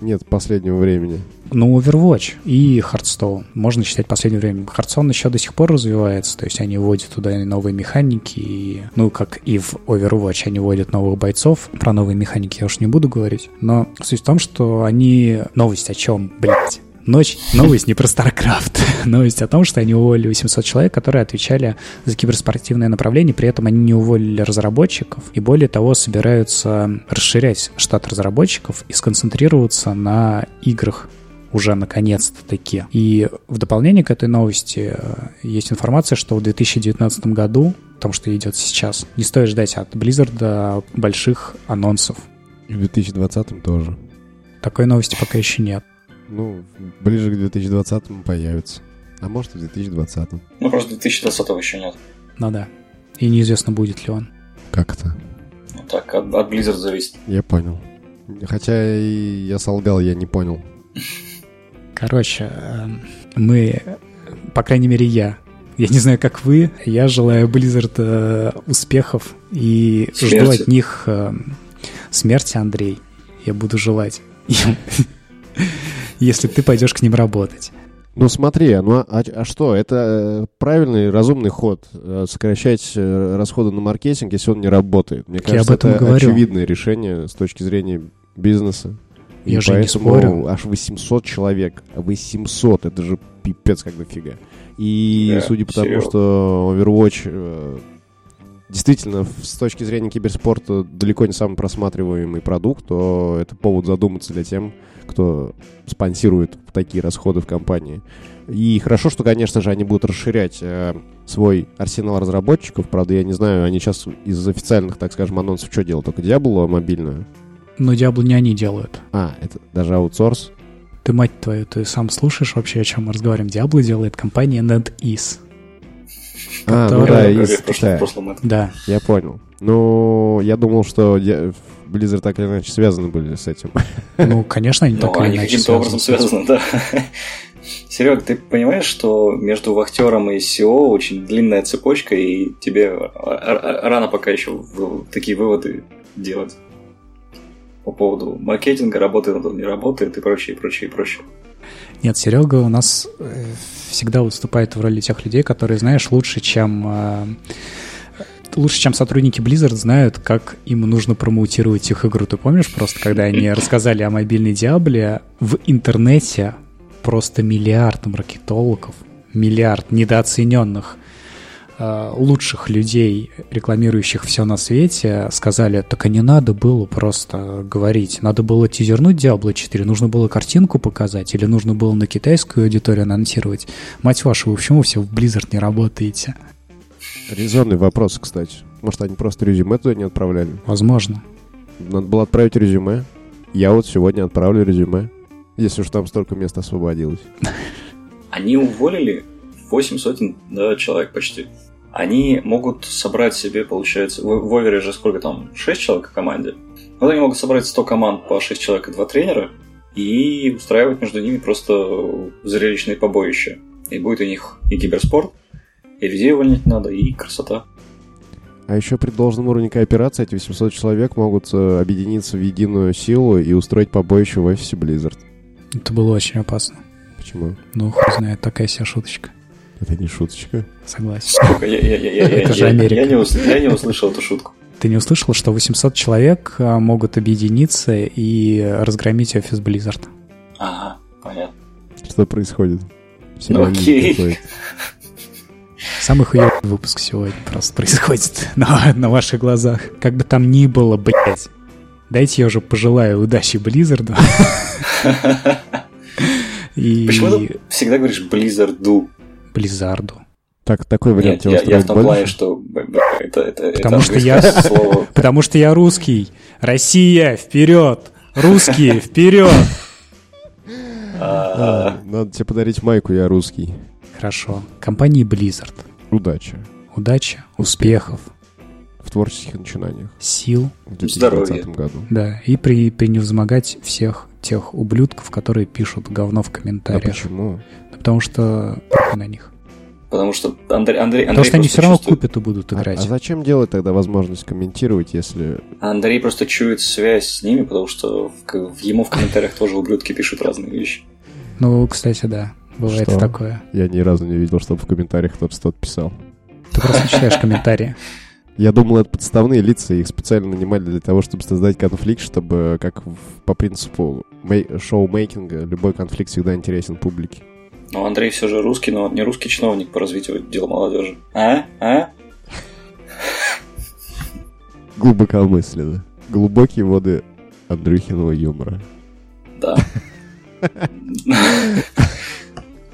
Speaker 4: нет последнего времени.
Speaker 2: Ну, Overwatch и Hearthstone. Можно считать последнее время. Hearthstone еще до сих пор развивается, то есть они вводят туда новые механики, и, ну, как и в Overwatch они вводят новых бойцов. Про новые механики я уж не буду говорить. Но суть в том, что они... Новость о чем, блядь? Ночь, новость не про StarCraft. новость о том, что они уволили 800 человек, которые отвечали за киберспортивное направление, при этом они не уволили разработчиков, и более того, собираются расширять штат разработчиков и сконцентрироваться на играх уже наконец-то таки. И в дополнение к этой новости э, есть информация, что в 2019 году, потому что идет сейчас, не стоит ждать от Blizzard больших анонсов.
Speaker 4: И в 2020 тоже.
Speaker 2: Такой новости пока еще нет.
Speaker 4: Ну, ближе к 2020 появится. А может и в 2020.
Speaker 3: Ну, просто 2020 еще нет.
Speaker 2: Ну да. И неизвестно, будет ли он.
Speaker 4: Как это?
Speaker 3: Ну, так, от, от Blizzard зависит.
Speaker 4: Я понял. Хотя и я солгал, я не понял.
Speaker 2: Короче, э, мы, по крайней мере, я, я не знаю, как вы, я желаю Blizzard э, успехов и жду
Speaker 3: Смерти.
Speaker 2: от них э, смерти, Андрей. Я буду желать им, если ты пойдешь к ним работать.
Speaker 4: Ну смотри, ну а, а- а что? Это э, правильный, разумный ход. э, Сокращать э, расходы на маркетинг, если он не работает. Мне
Speaker 2: Я
Speaker 4: кажется,
Speaker 2: об этом
Speaker 4: это
Speaker 2: говорю.
Speaker 4: очевидное решение с точки зрения бизнеса. И
Speaker 2: Я же не
Speaker 4: поэтому
Speaker 2: спорю.
Speaker 4: аж 800 человек. 800, это же пипец как дофига. И
Speaker 3: Да,
Speaker 4: судя по тому, что Overwatch э, действительно с точки зрения киберспорта далеко не самый просматриваемый продукт, то это повод задуматься для тем, кто спонсирует такие расходы в компании. И хорошо, что, конечно же, они будут расширять э, свой арсенал разработчиков. Правда, я не знаю, они сейчас из официальных, так скажем, анонсов что делают? Только Diablo мобильную?
Speaker 2: Но Diablo не они делают.
Speaker 4: А, это даже аутсорс?
Speaker 2: Ты, мать твою, ты сам слушаешь вообще, о чем мы разговариваем? Diablo делает компания NetEase.
Speaker 4: А, ну
Speaker 2: Которая-
Speaker 4: да, из
Speaker 3: это.
Speaker 2: Да,
Speaker 4: Я понял. Ну, я думал, что Blizzard так или иначе связаны были с этим.
Speaker 2: ну, конечно, они
Speaker 3: Ну,
Speaker 2: так или
Speaker 3: они
Speaker 2: иначе
Speaker 3: каким-то образом связаны, да. Серег, ты понимаешь, что между вахтером и SEO очень длинная цепочка, и тебе р- р- рано пока еще такие выводы делать по поводу маркетинга, работает он, не работает и прочее, прочее, прочее.
Speaker 2: Нет, Серега у нас э, всегда выступает в роли тех людей, которые, знаешь, лучше, чем э, лучше, чем сотрудники Blizzard знают, как им нужно промоутировать их игру. Ты помнишь просто, когда они рассказали о мобильной Диабле, в интернете просто миллиард маркетологов, миллиард недооцененных э, лучших людей, рекламирующих все на свете, сказали, так и не надо было просто говорить. Надо было тизернуть Diablo 4, нужно было картинку показать, или нужно было на китайскую аудиторию анонсировать. Мать вашу, вы почему все в Blizzard не работаете?
Speaker 4: Резонный вопрос, кстати. Может, они просто резюме туда не отправляли?
Speaker 2: Возможно.
Speaker 4: Надо было отправить резюме. Я вот сегодня отправлю резюме. Если уж там столько мест освободилось.
Speaker 3: Они уволили 8 сотен да, человек почти. Они могут собрать себе, получается, в, в Овере же сколько там, 6 человек в команде. Вот они могут собрать 100 команд по 6 человек и 2 тренера и устраивать между ними просто зрелищные побоища. И будет у них и киберспорт, и людей увольнять надо, и красота.
Speaker 4: А еще при должном уровне кооперации эти 800 человек могут э, объединиться в единую силу и устроить побоище в офисе Blizzard.
Speaker 2: Это было очень опасно.
Speaker 4: Почему?
Speaker 2: Ну, хуй знает, такая себе шуточка.
Speaker 4: Это не шуточка.
Speaker 2: Согласен.
Speaker 3: Сколько? Я, я, я, я,
Speaker 2: Это же Америка.
Speaker 3: я не ус- я не услышал эту шутку.
Speaker 2: Ты не услышал, что 800 человек а, могут объединиться и разгромить офис Blizzard?
Speaker 3: Ага, понятно.
Speaker 4: Что происходит?
Speaker 3: Ну,
Speaker 4: Сериализм
Speaker 3: окей.
Speaker 2: Самый хуёвый выпуск сегодня просто происходит на, на ваших глазах. Как бы там ни было, блядь. Дайте я уже пожелаю удачи Близзарду. И
Speaker 3: Почему ты всегда говоришь Blizzard
Speaker 2: Близзарду.
Speaker 4: Так, такой вариант
Speaker 3: Нет,
Speaker 4: тебя
Speaker 3: я, я в том плане, что это, это, это
Speaker 2: Потому что я-
Speaker 3: слово.
Speaker 2: Потому что я русский. Россия, вперед! Русские, вперед!
Speaker 3: А,
Speaker 4: Надо тебе подарить майку, я русский.
Speaker 2: Хорошо. Компании Blizzard.
Speaker 4: Удачи
Speaker 2: Удачи, успехов,
Speaker 4: в творческих начинаниях
Speaker 2: сил,
Speaker 4: в 2020
Speaker 3: Здоровья.
Speaker 4: году.
Speaker 2: да, и при, преневзмогать всех тех ублюдков, которые пишут говно в
Speaker 4: А
Speaker 2: комментариях.
Speaker 4: почему?
Speaker 2: Да потому что на них.
Speaker 3: Потому что Андрей, Андрей,
Speaker 2: Потому
Speaker 3: Андрей
Speaker 2: что они все равно
Speaker 3: чувствует-
Speaker 2: купят и будут
Speaker 4: А,
Speaker 2: играть.
Speaker 4: а зачем делать тогда возможность комментировать, если...
Speaker 3: Андрей просто чует связь с ними, потому что в, в ему в комментариях тоже ублюдки пишут разные вещи.
Speaker 2: Ну, кстати, да. Бывает
Speaker 4: Что?
Speaker 2: такое.
Speaker 4: Я ни разу не видел, чтобы в комментариях кто-то что-то писал.
Speaker 2: Ты просто читаешь комментарии.
Speaker 4: Я думал, это подставные лица, их специально нанимали для того, чтобы создать конфликт, чтобы, как в- по принципу мей- шоу-мейкинга, любой конфликт всегда интересен публике.
Speaker 3: Но Андрей все же русский, но не русский чиновник по развитию дел молодежи. А? А?
Speaker 4: Глубокомысленно. Глубокие воды Андрюхиного юмора.
Speaker 3: Да.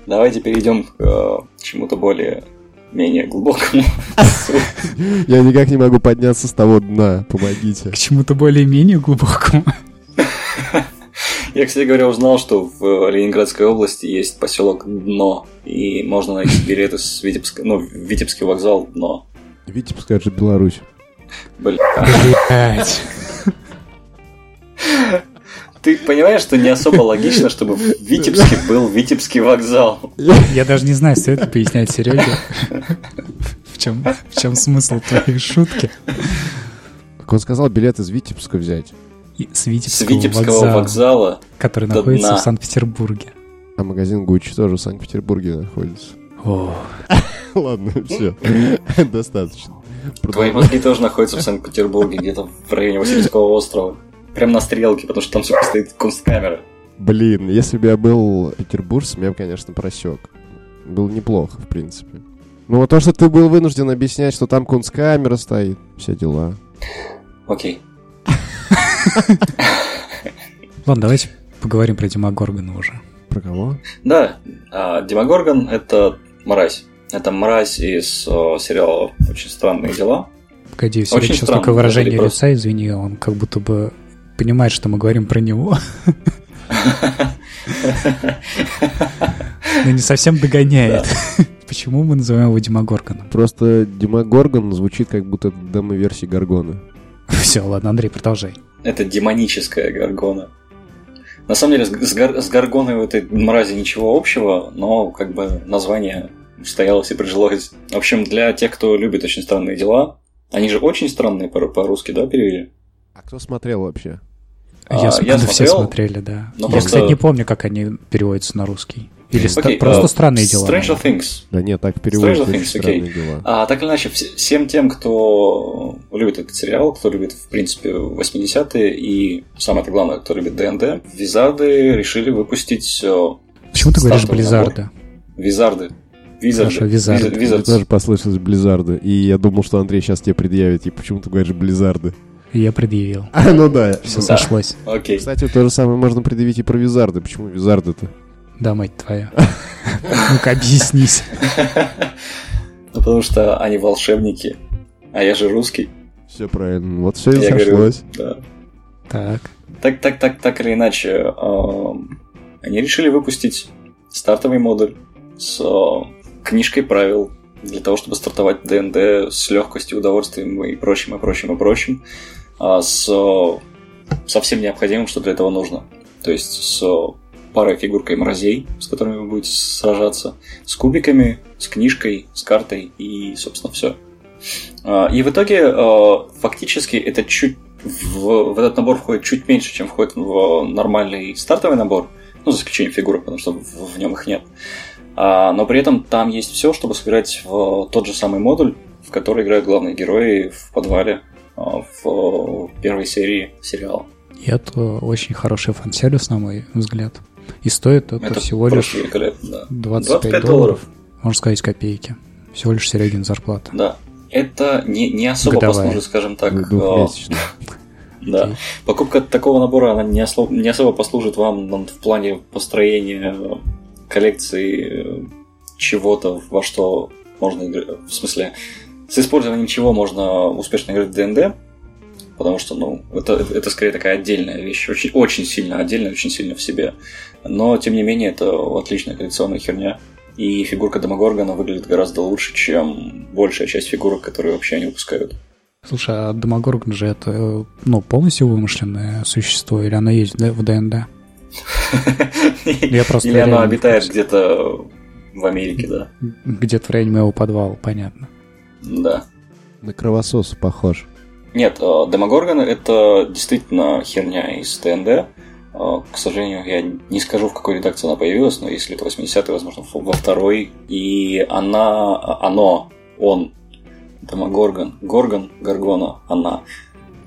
Speaker 3: Давайте перейдем к э, чему-то более менее глубокому.
Speaker 4: Я никак не могу подняться с того дна, помогите.
Speaker 2: К чему-то более-менее глубокому.
Speaker 3: Я, кстати говоря, узнал, что в Ленинградской области есть поселок Дно, и можно найти билеты с Витебска, ну, в Витебский вокзал Дно.
Speaker 4: Витебск, это же Беларусь.
Speaker 3: Бля.
Speaker 2: Блять.
Speaker 3: Ты понимаешь, что не особо логично, чтобы в Витебске был Витебский вокзал.
Speaker 2: Я даже не знаю, стоит ли пояснять Сереге, в чем, в чем смысл твоей шутки.
Speaker 4: Как он сказал, билет из Витебска взять.
Speaker 2: И с
Speaker 3: С
Speaker 2: Витебского,
Speaker 3: Витебского
Speaker 2: вокзала,
Speaker 3: вокзала.
Speaker 2: который находится
Speaker 3: дна.
Speaker 2: в Санкт-Петербурге.
Speaker 4: А магазин Гуччи тоже в Санкт-Петербурге находится.
Speaker 2: О,
Speaker 4: Ладно, все. Достаточно.
Speaker 3: Твои мозги тоже находятся в Санкт-Петербурге, где-то в районе Васильевского острова. Прям на стрелке, потому что там все стоит кунсткамера.
Speaker 4: Блин, если бы я был петербуржцем, я бы, конечно, просек. Было неплохо, в принципе. Ну, вот то, что ты был вынужден объяснять, что там кунсткамера стоит, все дела.
Speaker 3: Окей.
Speaker 2: ладно, давайте поговорим про Демогоргона уже.
Speaker 4: Про кого?
Speaker 3: Да, а, Демогоргон — это мразь. Это мразь из сериала «Очень странные дела».
Speaker 2: Погоди, Сереги сейчас
Speaker 3: странно,
Speaker 2: такое выражение
Speaker 3: просто.
Speaker 2: лица, извини, он как будто бы понимает, что мы говорим про него. Но не совсем догоняет. Почему мы называем его Демогоргоном?
Speaker 4: Просто Демогоргон звучит как будто демо-версия Гаргона.
Speaker 2: Все, ладно, Андрей, продолжай.
Speaker 3: Это демоническая Гаргона. На самом деле, с, гар- с Гаргоной у этой мрази ничего общего, но как бы название устоялось и прижилось. В общем, для тех, кто любит очень странные дела, они же очень странные по- по-русски, да, перевели?
Speaker 4: А кто смотрел вообще?
Speaker 3: А,
Speaker 2: Я, смотрю,
Speaker 3: я
Speaker 2: все
Speaker 3: смотрел,
Speaker 2: смотрели, да.
Speaker 3: но
Speaker 2: Я,
Speaker 3: просто-
Speaker 2: кстати, не помню, как они переводятся на русский. Или ста-
Speaker 3: Окей,
Speaker 2: просто
Speaker 3: а,
Speaker 2: странные дела.
Speaker 3: Stranger
Speaker 2: наверное.
Speaker 3: Things.
Speaker 4: Да нет, так переводят
Speaker 3: Stranger Things,
Speaker 4: странные дела.
Speaker 3: А так или иначе, вс- всем тем, кто любит этот сериал, кто любит, в принципе, 80-е и, самое главное, кто любит ДНД, Визарды решили выпустить... э,
Speaker 2: Почему ты говоришь Близзарда?
Speaker 3: Визарды. Визарды.
Speaker 2: Хорошо, Визарды.
Speaker 3: Виз-
Speaker 4: Мне тоже послышалось Близзарды. И я думал, что Андрей сейчас тебе предъявит, и почему ты говоришь Близзарды.
Speaker 2: Я предъявил.
Speaker 4: А, ну да.
Speaker 2: Все
Speaker 3: Да.
Speaker 2: сошлось.
Speaker 3: Окей.
Speaker 4: Кстати, то же самое можно предъявить и про Визарды. Почему Визарды-то?
Speaker 2: Да, мать твоя. Ну-ка, объяснись.
Speaker 3: Ну, потому что они волшебники, а я же русский.
Speaker 4: Все правильно. Вот все и сошлось.
Speaker 3: да.
Speaker 2: Так.
Speaker 3: Так, так, так, так или иначе, эм, они решили выпустить стартовый модуль с э, книжкой правил для того, чтобы стартовать ДНД с легкостью, удовольствием и прочим, и прочим, и прочим, с, э, со всем необходимым, что для этого нужно. То есть с парой фигуркой мразей, с которыми вы будете сражаться, с кубиками, с книжкой, с картой и, собственно, все. И в итоге, э, фактически, это чуть в, в этот набор входит чуть меньше, чем входит в нормальный стартовый набор, ну, за исключением фигурок, потому что в, в нем их нет. А, но при этом там есть все, чтобы сыграть в тот же самый модуль, в который играют главные герои в подвале а, в первой серии сериала.
Speaker 2: И это очень хороший фан-сервис, на мой взгляд. И стоит это, всего лишь
Speaker 3: да.
Speaker 2: 25,
Speaker 3: 25
Speaker 2: долларов.
Speaker 3: долларов.
Speaker 2: Можно сказать, копейки. Всего лишь Серегин зарплата.
Speaker 3: Да. Это не, не особо
Speaker 2: Годовая.
Speaker 3: послужит, скажем так, а. Да. Покупка такого набора, она не, осло- не особо послужит вам в плане построения э, коллекции э, чего-то, во что можно играть. В смысле, с использованием чего можно успешно играть в ДНД, потому что, ну, это, это скорее такая отдельная вещь, очень, очень сильно отдельная, очень сильно в себе. Но, тем не менее, это отличная коллекционная херня. И фигурка Демогоргона выглядит гораздо лучше, чем большая часть фигурок, которые вообще они выпускают.
Speaker 2: Слушай, а Демогоргон же это, ну, полностью вымышленное существо, или оно есть в ДНД? Я просто
Speaker 3: Или оно обитает где-то в Америке, да.
Speaker 2: Где-то в районе моего подвала, понятно.
Speaker 3: Да.
Speaker 4: На кровососа похож.
Speaker 3: Нет, э, Демогоргон это действительно херня из ТНД. Э, К сожалению, я не скажу, в какой редакции она появилась, но если это 80-й, возможно, во второй. И она, оно, он, Демогоргон, Горгон, Гаргона, она.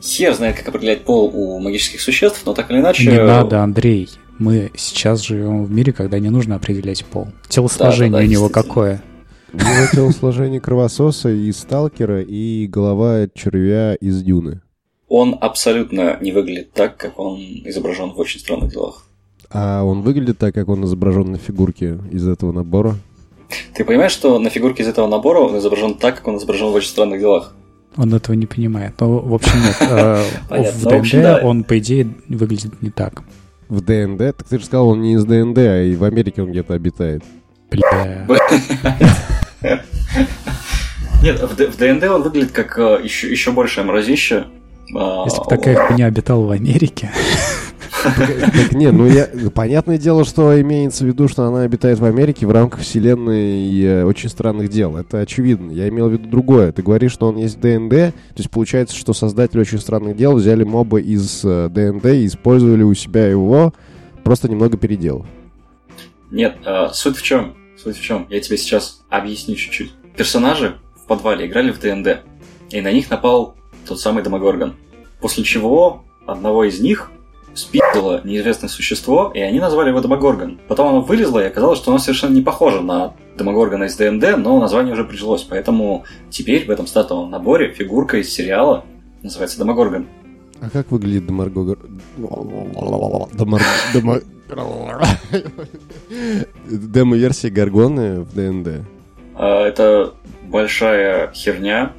Speaker 3: Хер знает, как определять пол у магических существ, но так или иначе...
Speaker 2: Не надо, Андрей. Мы сейчас живем в мире, когда не нужно определять пол. Телосложение
Speaker 3: Да-да-да,
Speaker 2: у него какое?
Speaker 4: У него телосложение кровососа из сталкера и голова червя из дюны.
Speaker 3: Он абсолютно не выглядит так, как он изображен в очень странных делах.
Speaker 4: А он выглядит так, как он изображен на фигурке из этого набора.
Speaker 3: Ты понимаешь, что на фигурке из этого набора он изображен так, как он изображен в очень странных делах?
Speaker 2: Он этого не понимает. Ну, в общем, нет.
Speaker 3: Понятно.
Speaker 2: В
Speaker 3: Ну,
Speaker 2: ДНД он, по идее, выглядит не так.
Speaker 4: В ДНД? Так ты же сказал, он не из ДНД, а и в Америке он где-то обитает.
Speaker 2: Бля.
Speaker 3: Нет, в, ДНД он выглядит как э, еще, еще большее мразище. А,
Speaker 2: Если бы такая хуйня обитала в Америке,
Speaker 4: Так не, ну я... Понятное дело, что имеется в виду, что она обитает в Америке в рамках вселенной э, очень странных дел. Это очевидно. Я имел в виду другое. Ты говоришь, что он есть в ДНД, то есть получается, что создатели очень странных дел взяли моба из э, ДНД и использовали у себя его, просто немного переделав.
Speaker 3: Нет, суть в чем? Суть в чем? Я тебе сейчас объясню чуть-чуть. Персонажи в подвале играли в ДНД, и на них напал тот самый Демогоргон. После чего одного из них спиздило неизвестное существо, и они назвали его Демогоргон. Потом оно вылезло, и оказалось, что оно совершенно не похоже на Демогоргона из ДНД, но название уже прижилось. Поэтому теперь в этом стартовом наборе фигурка из сериала называется Демогоргон.
Speaker 4: А как выглядит Демарго... Демар... Демо... Демо-версия Гаргоны в ДНД.
Speaker 3: А, Это большая херня,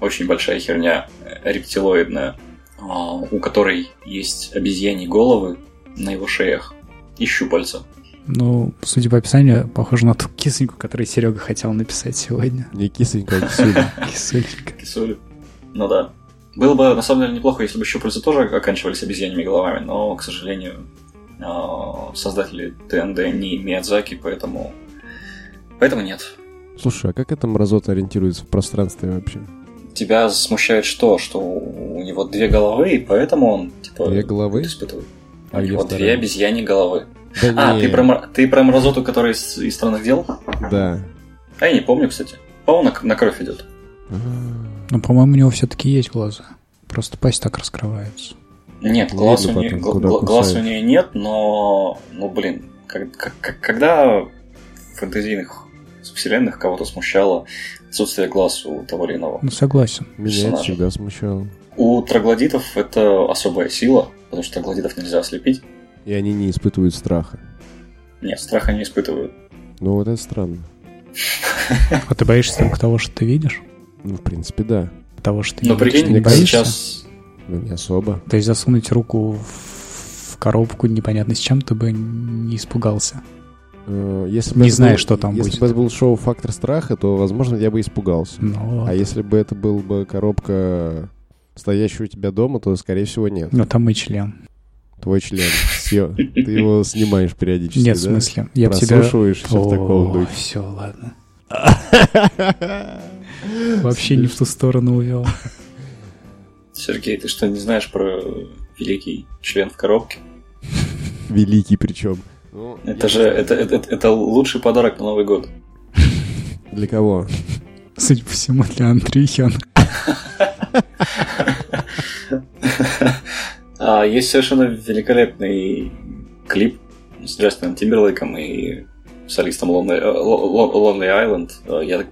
Speaker 3: очень большая херня, э, рептилоидная, а, у которой есть обезьяньи головы на его шеях и щупальца.
Speaker 2: ну, судя по описанию, похоже на ту кисоньку, которую Серега хотел написать сегодня.
Speaker 4: Не кисонька, а кисуля.
Speaker 2: Кисонька.
Speaker 3: Кисули. Ну да. Было бы на самом деле неплохо, если бы щупальца тоже оканчивались обезьяньими головами, но, к сожалению, а, создатели ТНД не Миядзаки, поэтому... Поэтому нет.
Speaker 4: Слушай, а как эта мразота ориентируется в пространстве вообще?
Speaker 3: Тебя смущает что? Что у него две головы, и поэтому он, типа,
Speaker 4: Две головы?
Speaker 3: испытывает.
Speaker 4: А
Speaker 3: у него
Speaker 4: вторая?
Speaker 3: две обезьяне головы.
Speaker 4: Да
Speaker 3: А,
Speaker 4: не,
Speaker 3: ты про, ты про мразоту, которая из, из странных дел?
Speaker 4: Да.
Speaker 3: А я не помню, кстати. По-моему, на, на кровь идет.
Speaker 4: А,
Speaker 2: Ну, по-моему, у него все-таки есть глаза. Просто пасть так раскрывается.
Speaker 3: Нет,
Speaker 4: Не
Speaker 3: глаз у, нее, гла- глаз у нее нет, но, ну блин, как- как- как- когда в фэнтезийных вселенных кого-то смущало отсутствие глаз у того или иного.
Speaker 2: Ну, согласен.
Speaker 4: Меня это всегда смущало.
Speaker 3: У троглодитов это особая сила, потому что троглодитов нельзя ослепить.
Speaker 4: И они не испытывают страха.
Speaker 3: Нет, страха не испытывают.
Speaker 4: Ну вот это странно.
Speaker 2: А ты боишься только того, что ты видишь?
Speaker 4: Ну, в принципе, да.
Speaker 2: Того, что ты
Speaker 3: Но прикинь,
Speaker 2: не боишься?
Speaker 3: сейчас
Speaker 4: Ну, не особо.
Speaker 2: То есть засунуть руку в коробку непонятно с чем, ты бы не испугался.
Speaker 4: Э, Если бы
Speaker 2: Не знаю,
Speaker 4: был-
Speaker 2: что там
Speaker 4: Если
Speaker 2: будет.
Speaker 4: бы это был шоу «Фактор страха», то, возможно, я бы испугался.
Speaker 2: Но,
Speaker 4: А если бы это был бы коробка, стоящая у тебя дома, то, скорее всего, нет.
Speaker 2: но там и член.
Speaker 4: Твой член. Съё- Ты его снимаешь периодически,
Speaker 2: Нет, в смысле. Я бы тебя...
Speaker 4: Прослушиваешь все в таком духе.
Speaker 2: все, ладно. Вообще не в ту сторону увел.
Speaker 3: Сергей, ты что, не знаешь про великий член в коробке?
Speaker 4: Великий причем. Ну,
Speaker 3: Это же это, это, это лучший подарок на Новый год.
Speaker 4: Для кого?
Speaker 2: Судя по всему, для Андрюхи
Speaker 3: А, есть совершенно великолепный клип с Джастином Тимберлейком и солистом Lonely, э, Lo- Lo- Lonely Island. Э, Я так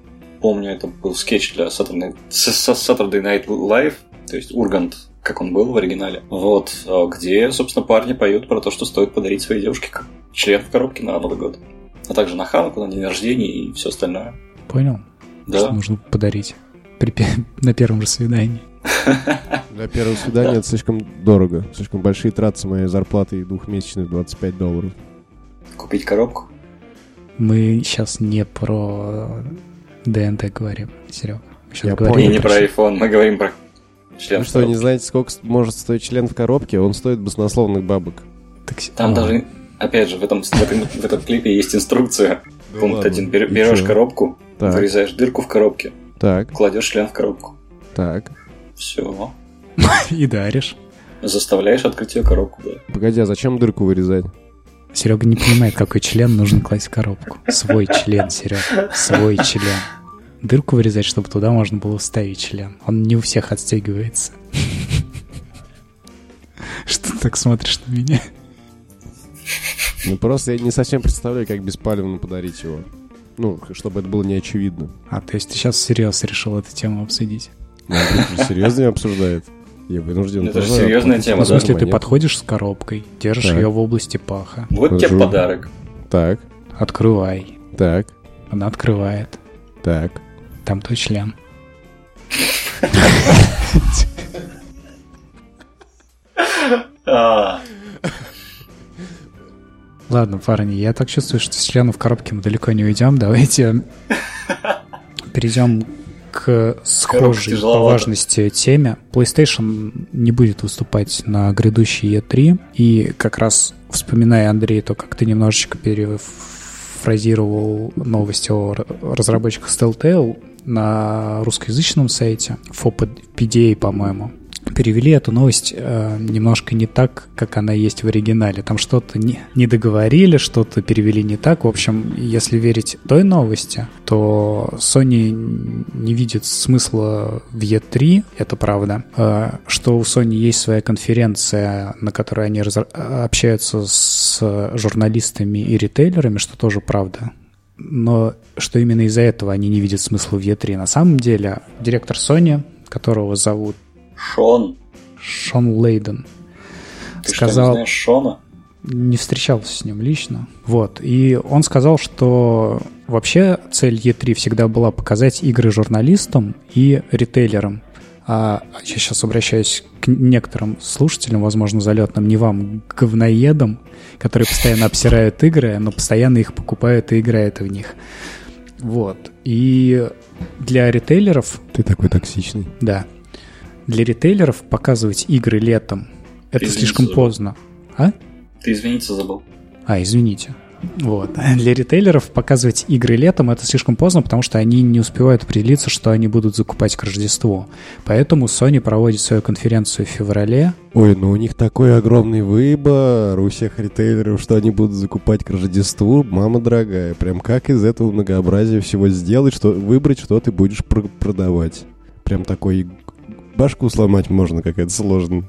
Speaker 3: помню, это был скетч для Saturday, Saturday Night Live, то есть Ургант, как он был в оригинале. Вот, э, где, собственно, парни поют про то, что стоит подарить своей девушке член в коробке на Новый год. А также на Хануку, на день рождения и все остальное.
Speaker 2: Понял? Что
Speaker 3: Да.
Speaker 2: нужно подарить при на первом же свидании.
Speaker 4: Для первого свидания это слишком дорого. Слишком большие траты с моей зарплаты и двухмесячных 25 долларов.
Speaker 3: Купить коробку.
Speaker 2: Мы сейчас не про ДНТ говорим, Серега.
Speaker 4: Я
Speaker 2: говорим
Speaker 4: понял.
Speaker 3: не про iPhone, мы говорим про член
Speaker 4: Вы что, не знаете, сколько может стоить член в коробке? Он стоит баснословных бабок.
Speaker 2: такси-
Speaker 3: Там
Speaker 2: А,
Speaker 3: даже, опять же, в этом, в этом, в этом клипе есть инструкция.
Speaker 4: Да
Speaker 3: Пункт
Speaker 4: ладно.
Speaker 3: один. Бер- Берешь
Speaker 4: чё?
Speaker 3: коробку,
Speaker 4: Так.
Speaker 3: вырезаешь дырку в коробке,
Speaker 4: Так,
Speaker 3: кладешь член в коробку.
Speaker 4: так.
Speaker 3: Все.
Speaker 2: И даришь.
Speaker 3: Заставляешь открыть ее коробку, да.
Speaker 4: Погоди, а зачем дырку вырезать?
Speaker 2: Серега не понимает, какой член нужно класть в коробку. Свой член, Серега. Свой член. Дырку вырезать, чтобы туда можно было вставить член. Он не у всех отстегивается. Что ты так смотришь на меня?
Speaker 4: Ну просто я не совсем представляю, как беспалевно подарить его. Ну, чтобы это было не очевидно.
Speaker 2: А, то есть ты сейчас всерьез решил эту тему обсудить?
Speaker 4: Ну, серьезно не обсуждает. Я вынужден
Speaker 3: Это же серьезная тема,
Speaker 2: в смысле, ты подходишь с коробкой, держишь ее в области паха,
Speaker 3: Вот тебе подарок.
Speaker 4: Так,
Speaker 2: открывай.
Speaker 4: так,
Speaker 2: Она открывает.
Speaker 4: так.
Speaker 2: Там твой член.
Speaker 3: А,
Speaker 2: Ладно, парни, я так чувствую, что с членов коробки мы далеко не уйдем. Давайте перейдем к схожей по важности теме. PlayStation не будет выступать на грядущей E3. И как раз вспоминая, Андрей, то, как ты немножечко перефразировал новости о разработчиках Telltale на русскоязычном сайте, FOPDA, по-моему, перевели эту новость э, немножко не так, как она есть в оригинале. Там что-то не, не договорили, что-то перевели не так. В общем, если верить той новости, то Sony не видит смысла в E3, это правда, э, что у Sony есть своя конференция, на которой они разра- общаются с журналистами и ритейлерами, что тоже правда. Но что именно из-за этого они не видят смысла в E3. На самом деле, директор Sony, которого зовут
Speaker 3: Шон.
Speaker 2: Шон Лейден,
Speaker 3: Ты что,
Speaker 2: сказал,
Speaker 3: не знаешь Шона?
Speaker 2: не встречался с ним лично. Вот. И он сказал, что вообще цель E3 всегда была показать игры журналистам и ритейлерам. А я сейчас обращаюсь к некоторым слушателям, возможно, залетным, не вам, говноедам, которые постоянно обсирают игры, но постоянно их покупают и играют в них. Вот. И для ритейлеров
Speaker 4: Ты такой токсичный.
Speaker 2: да. Для ритейлеров показывать игры летом это
Speaker 3: Извините,
Speaker 2: слишком
Speaker 3: забыл.
Speaker 2: поздно. А?
Speaker 3: Ты извиниться забыл.
Speaker 2: А, извините. Вот. Для ритейлеров показывать игры летом это слишком поздно, потому что они не успевают определиться, что они будут закупать к Рождеству. Поэтому Sony проводит свою конференцию в феврале.
Speaker 4: Ой, ну у них такой огромный выбор у всех ритейлеров, что они будут закупать к Рождеству. Мама дорогая, прям как из этого многообразия всего сделать, что выбрать, что ты будешь пр- продавать. Прям такой башку сломать можно, как это сложно.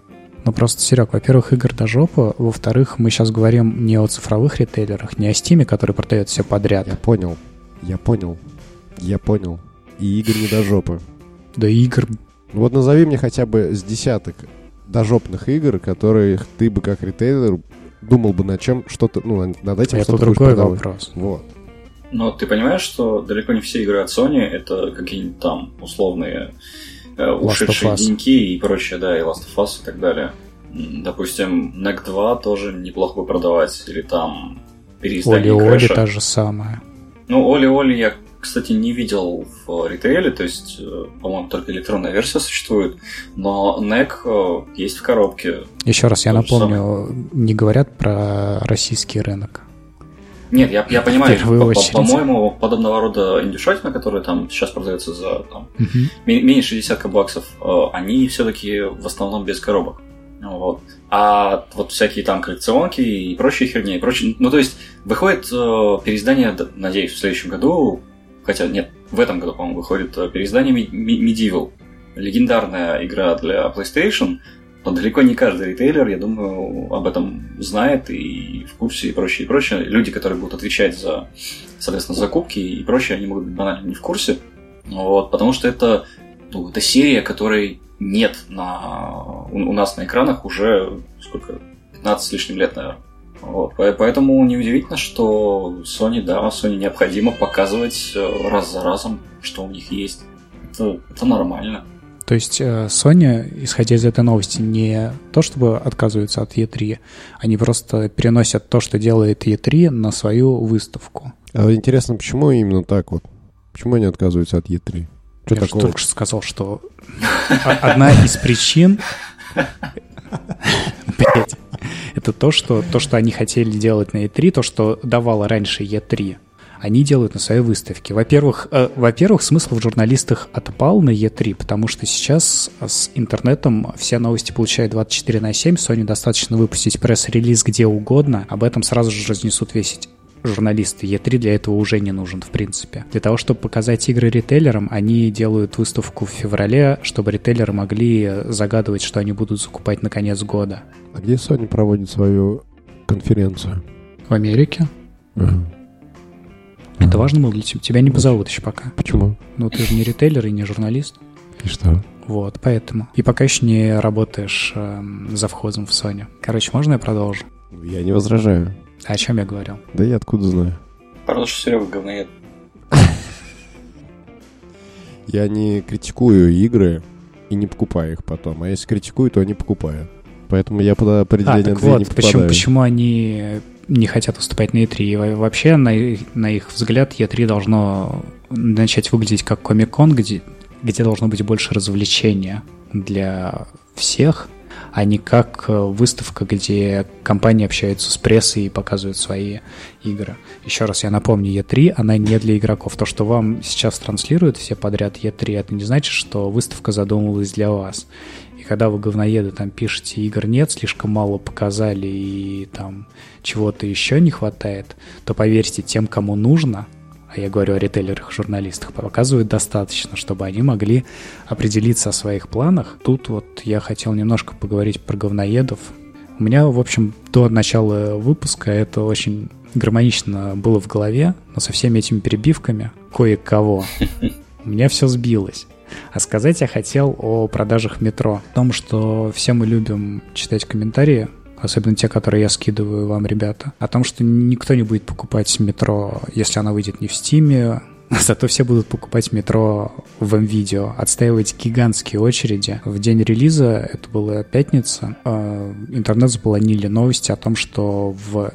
Speaker 2: Ну просто, Серег, во-первых, игр до жопы. Во-вторых, мы сейчас говорим не о цифровых ритейлерах, не о Стиме, который продает все подряд.
Speaker 4: Я понял. Я понял. Я понял. И игр не до жопы.
Speaker 2: Да игр...
Speaker 4: Вот назови мне хотя бы с десяток дожопных игр, которых ты бы как ритейлер думал бы над чем что-то, ну, над этим
Speaker 2: Это
Speaker 4: что-то
Speaker 2: другой
Speaker 4: продавать.
Speaker 2: вопрос.
Speaker 4: Вот.
Speaker 3: Но ты понимаешь, что далеко не все игры от Sony это какие-нибудь там условные ушедшие
Speaker 2: Us.
Speaker 3: деньки и прочее, да, и Last of Us и так далее. Допустим, NEC 2 тоже неплохо бы продавать, или там переиздание
Speaker 2: Оли-Оли та же самая.
Speaker 3: Ну, Оли-Оли я, кстати, не видел в ритейле, то есть, э, по-моему, только электронная версия существует, но NEC э, есть в коробке.
Speaker 2: Еще раз, я напомню, не говорят про российский рынок.
Speaker 3: Нет, я, я понимаю, по- по- по-моему, подобного рода индюшатина, которая там сейчас продается за там, ми- меньше десятка баксов, э, они все-таки в основном без коробок. Вот. А вот всякие там коллекционки и прочие херни, и прочее. Ну, то есть, выходит э, переиздание, надеюсь, в следующем году, хотя нет, в этом году, по-моему, выходит э, переиздание Medieval. Легендарная игра для PlayStation, но далеко не каждый ритейлер, я думаю, об этом знает и в курсе и прочее, и прочее. Люди, которые будут отвечать за, соответственно, закупки и прочее, они могут быть банально не в курсе. Вот, потому что это, ну, это серия, которой нет на, у, у нас на экранах уже сколько, 15 с лишним лет, наверное. Вот, по- поэтому неудивительно, что Sony, да, Sony необходимо показывать э, раз за разом, что у них есть. Это, это нормально.
Speaker 2: То есть э, Sony, исходя из этой новости, не то чтобы отказываются от E3, они просто переносят то, что делает E3, на свою выставку.
Speaker 4: А интересно, почему именно так вот? Почему они отказываются от E3? Что
Speaker 2: Я же только что сказал, что одна из причин... Это то что, то, что они хотели делать на E3, то, что давало раньше E3, они делают на своей выставке. Во-первых, э, во-первых, смысл в журналистах отпал на E3, потому что сейчас с интернетом все новости получают 24 на 7, Sony достаточно выпустить пресс-релиз где угодно, об этом сразу же разнесут весь журналисты. E3 для этого уже не нужен, в принципе. Для того, чтобы показать игры ритейлерам, они делают выставку в феврале, чтобы ритейлеры могли загадывать, что они будут закупать на конец года.
Speaker 4: А где Sony проводит свою конференцию?
Speaker 2: В Америке?
Speaker 4: Ага.
Speaker 2: Это важно было для тебя? Тебя не позовут еще пока.
Speaker 4: Почему?
Speaker 2: Ну, ты же не ритейлер и не журналист.
Speaker 4: И что?
Speaker 2: Вот, поэтому. И пока еще не работаешь эм, завхозом в Sony. Короче, можно я продолжу?
Speaker 4: Я не возражаю.
Speaker 2: А о чем я говорил?
Speaker 4: Да я откуда знаю?
Speaker 3: Правда, что Серега говноед.
Speaker 4: Я не критикую игры и не покупаю их потом. А если критикую, то не покупаю. Поэтому я под
Speaker 2: А,
Speaker 4: определение
Speaker 2: так
Speaker 4: Андрея не
Speaker 2: вот, почему,
Speaker 4: попадаю.
Speaker 2: почему они не хотят выступать на E3? И во- вообще, на, и- на их взгляд, E3 должно начать выглядеть как Комик-кон, где, где должно быть больше развлечения для всех, а не как э, выставка, где компании общаются с прессой и показывают свои игры. Еще раз я напомню, E3, она не для игроков. То, что вам сейчас транслируют все подряд E3, это не значит, что выставка задумывалась для вас. Когда вы, говноеды, там пишете, игр нет, слишком мало показали и там чего-то еще не хватает, то поверьте, тем, кому нужно, а я говорю о ритейлерах и журналистах, показывают достаточно, чтобы они могли определиться о своих планах. Тут вот я хотел немножко поговорить про говноедов. У меня, в общем, до начала выпуска это очень гармонично было в голове, но со всеми этими перебивками кое-кого у меня все сбилось. А сказать я хотел о продажах метро. О том, что все мы любим читать комментарии, особенно те, которые я скидываю вам, ребята. О том, что никто не будет покупать метро, если она выйдет не в Стиме, Зато все будут покупать метро в МВидео, отстаивать гигантские очереди. В день релиза, это была пятница, э, интернет заполонили новости о том, что в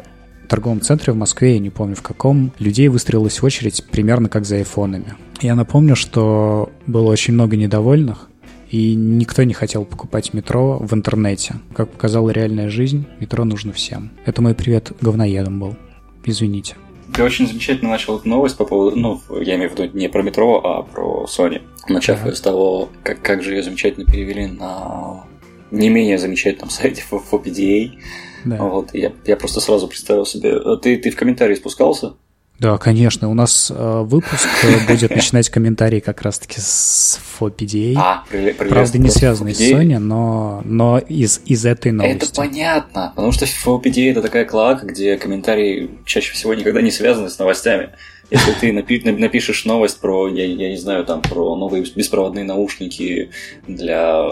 Speaker 2: торговом центре в Москве, я не помню в каком, людей выстроилась очередь примерно как за айфонами. Я напомню, что было очень много недовольных, и никто не хотел покупать метро в интернете. Как показала реальная жизнь, метро нужно всем. Это мой привет говноедам был. Извините.
Speaker 3: Ты очень замечательно начал эту новость по поводу, ну, я имею в виду не про метро, а про Sony. Начав
Speaker 2: Так.
Speaker 3: с того, как, как же ее замечательно перевели на не менее замечательном сайте FOPDA.
Speaker 2: Да.
Speaker 3: Вот, я, я просто сразу представил себе. А Ты, ты в комментарии спускался?
Speaker 2: Да, конечно. У нас э, выпуск э, будет начинать комментарии как раз-таки с FOPDA.
Speaker 3: А.
Speaker 2: Правда, не связанный с Sony, но, но из, из этой
Speaker 3: Это
Speaker 2: новости.
Speaker 3: понятно, потому что FOPDA это такая клака, где комментарии чаще всего никогда не связаны с новостями. Если ты напи- напишешь новость про, я, я не знаю, там, про новые беспроводные наушники для,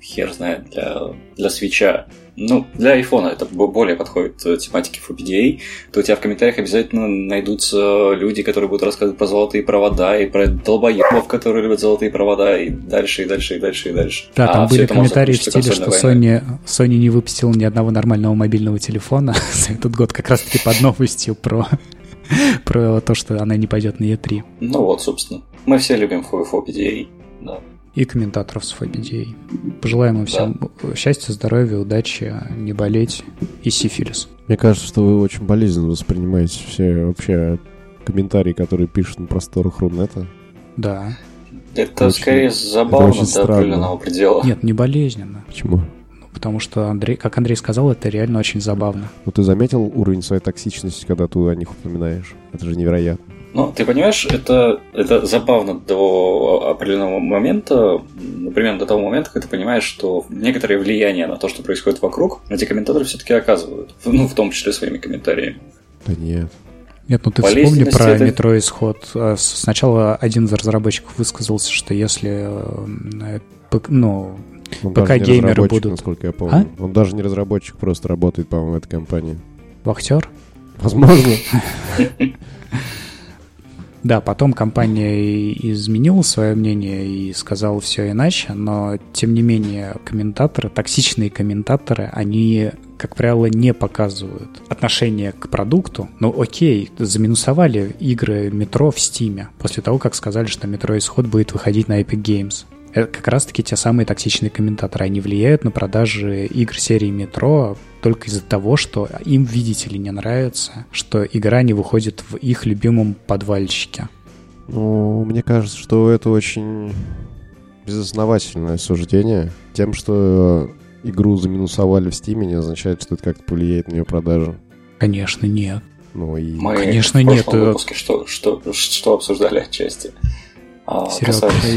Speaker 3: хер знает, для, для свеча, ну, для айфона это более подходит тематике FPDA, то у тебя в комментариях обязательно найдутся люди, которые будут рассказывать про золотые провода и про долбоебов, которые любят золотые провода, и дальше, и дальше, и дальше, и дальше.
Speaker 2: Да, там а были комментарии в стиле, что Sony, Sony не выпустил ни одного нормального мобильного телефона. За этот год, как раз-таки под новостью про про то, что она не пойдет на E3.
Speaker 3: Ну вот, собственно. Мы все любим FPDA, да
Speaker 2: и комментаторов с FBDA. Пожелаем им всем да. счастья, здоровья, удачи, не болеть и сифилис.
Speaker 4: Мне кажется, что вы очень болезненно воспринимаете все вообще комментарии, которые пишут на просторах Рунета.
Speaker 2: Да.
Speaker 3: Это очень, скорее забавно это до определенного предела.
Speaker 2: Нет, не болезненно.
Speaker 4: Почему?
Speaker 2: Потому что, Андрей, как Андрей сказал, это реально очень забавно.
Speaker 4: Ну, ты заметил уровень своей токсичности, когда ты о них упоминаешь? Это же невероятно.
Speaker 3: Ну, ты понимаешь, это, это забавно до определенного момента, например, до того момента, когда ты понимаешь, что некоторое влияние на то, что происходит вокруг, эти комментаторы все-таки оказывают. Ну, в том числе своими комментариями.
Speaker 4: Да нет.
Speaker 2: Нет, ну ты вспомни про это... метро исход. А, сначала один из разработчиков высказался, что если э, ну,
Speaker 4: он пока геймеры будут... насколько я помню. А? Он даже не разработчик, просто работает, по-моему, в этой компании.
Speaker 2: Вахтер?
Speaker 4: Возможно.
Speaker 2: Да, потом компания изменила свое мнение и сказала все иначе, но тем не менее комментаторы, токсичные комментаторы, они, как правило, не показывают отношение к продукту. Ну окей, заминусовали игры метро в Стиме после того, как сказали, что метро Исход будет выходить на Epic Games. Это как раз-таки те самые токсичные комментаторы. Они влияют на продажи игр серии Метро только из-за того, что им, видите ли, не нравится, что игра не выходит в их любимом подвальчике.
Speaker 4: Ну, мне кажется, что это очень безосновательное суждение. Тем, что игру заминусовали в Стиме, не означает, что это как-то повлияет на ее продажу.
Speaker 2: Конечно, нет.
Speaker 3: Ну и... Мы Конечно, в нет. Выпуске что, что, что обсуждали отчасти?
Speaker 2: А, Серег,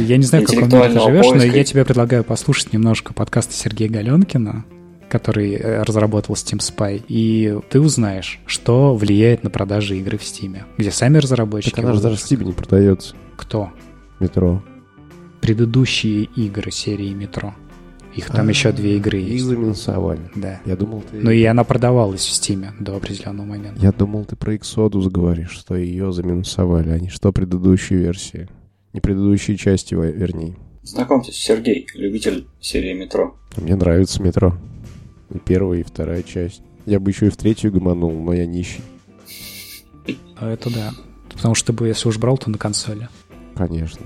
Speaker 2: я не знаю, в каком мире ты живешь, поиска. но я тебе предлагаю послушать немножко подкаста Сергея Галенкина, который э, разработал Steam Spy, и ты узнаешь, что влияет на продажи игры в Steam, где сами разработчики...
Speaker 4: Так она же даже в Steam не продается.
Speaker 2: Кто?
Speaker 4: Метро.
Speaker 2: Предыдущие игры серии Метро. Их там а, еще две игры есть. Их
Speaker 4: заминусовали.
Speaker 2: Да.
Speaker 4: Я думал, ты...
Speaker 2: Ну и она продавалась в Steam до определенного момента.
Speaker 4: Я думал, ты про Exodus говоришь, что ее заминусовали, а не что предыдущие версии. Не предыдущие части, вернее.
Speaker 3: Знакомьтесь, Сергей, любитель серии «Метро».
Speaker 4: Мне нравится «Метро». И первая, и вторая часть. Я бы еще и в третью гомонул, но я нищий.
Speaker 2: А это да. Потому что ты бы, если уж брал, то на консоли.
Speaker 4: Конечно.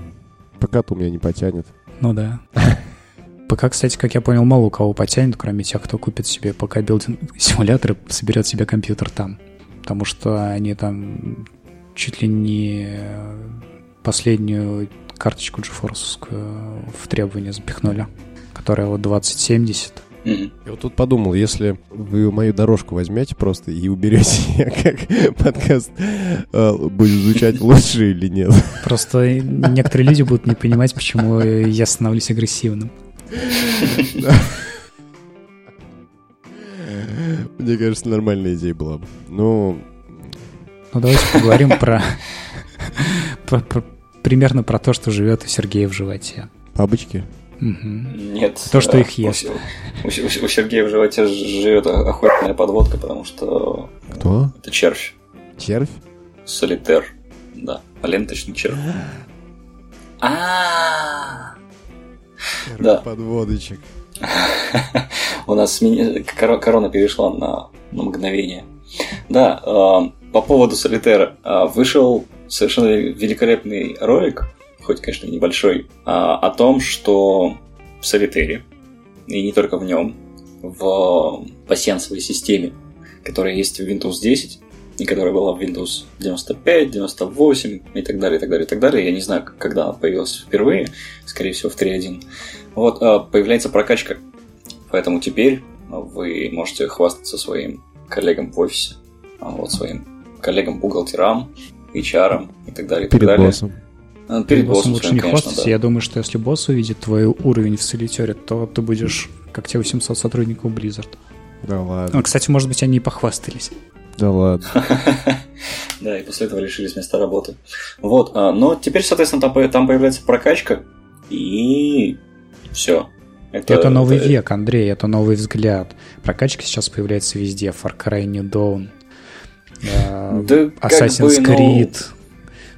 Speaker 4: ПК-то у меня не потянет.
Speaker 2: Ну да. ПК, кстати, как я понял, мало у кого потянет, кроме тех, кто купит себе PC Building Simulator и соберет себе компьютер там. Потому что они там чуть ли не последнюю карточку GeForce в требования запихнули, которая вот 2070.
Speaker 4: Я вот тут подумал, если вы мою дорожку возьмете просто и уберете, как подкаст э, будет звучать лучше или нет.
Speaker 2: Просто некоторые люди будут не понимать, почему я становлюсь агрессивным.
Speaker 4: Мне кажется, нормальная идея была бы. Ну,
Speaker 2: ну давайте поговорим про, про, про примерно про то, что живет у Сергея в животе.
Speaker 4: Бабочки?
Speaker 2: Угу.
Speaker 3: Нет.
Speaker 2: То, что их ест.
Speaker 3: У, у, у Сергея в животе живет охотная подводка, потому что...
Speaker 4: Кто?
Speaker 3: Это червь.
Speaker 4: Червь?
Speaker 3: Солитер. Да, ленточный червь. А.
Speaker 4: Да. Подводочек.
Speaker 3: У нас корона перешла на, на мгновение. Да, э, по поводу Солитера. Э, вышел совершенно великолепный ролик, хоть, конечно, небольшой, а, о том, что в Солитере, и не только в нем, в пассиансовой системе, которая есть в Windows 10, и которая была в Windows 95, 98 и так далее, и так далее, и так далее. Я не знаю, когда она появилась впервые, скорее всего, в 3.1. Вот, а, появляется прокачка. Поэтому теперь вы можете хвастаться своим коллегам в офисе, а, вот своим коллегам-бухгалтерам, HR и так далее.
Speaker 2: Перед
Speaker 3: так далее.
Speaker 2: боссом. А, перед, боссом, боссом лучше не хвастаться. Да. Я думаю, что если босс увидит твой уровень в солитере, то ты будешь как те 800 сотрудников Blizzard.
Speaker 4: Да ладно.
Speaker 2: Ну, кстати, может быть, они и похвастались.
Speaker 4: Да ладно.
Speaker 3: Да, и после этого лишились места работы. Вот, а, но теперь, соответственно, там, там появляется прокачка, и все.
Speaker 2: Это, новый век, Андрей, это новый взгляд. Прокачка сейчас появляется везде. Far Cry New Dawn, Assassin's
Speaker 3: бы, ну,
Speaker 2: Creed.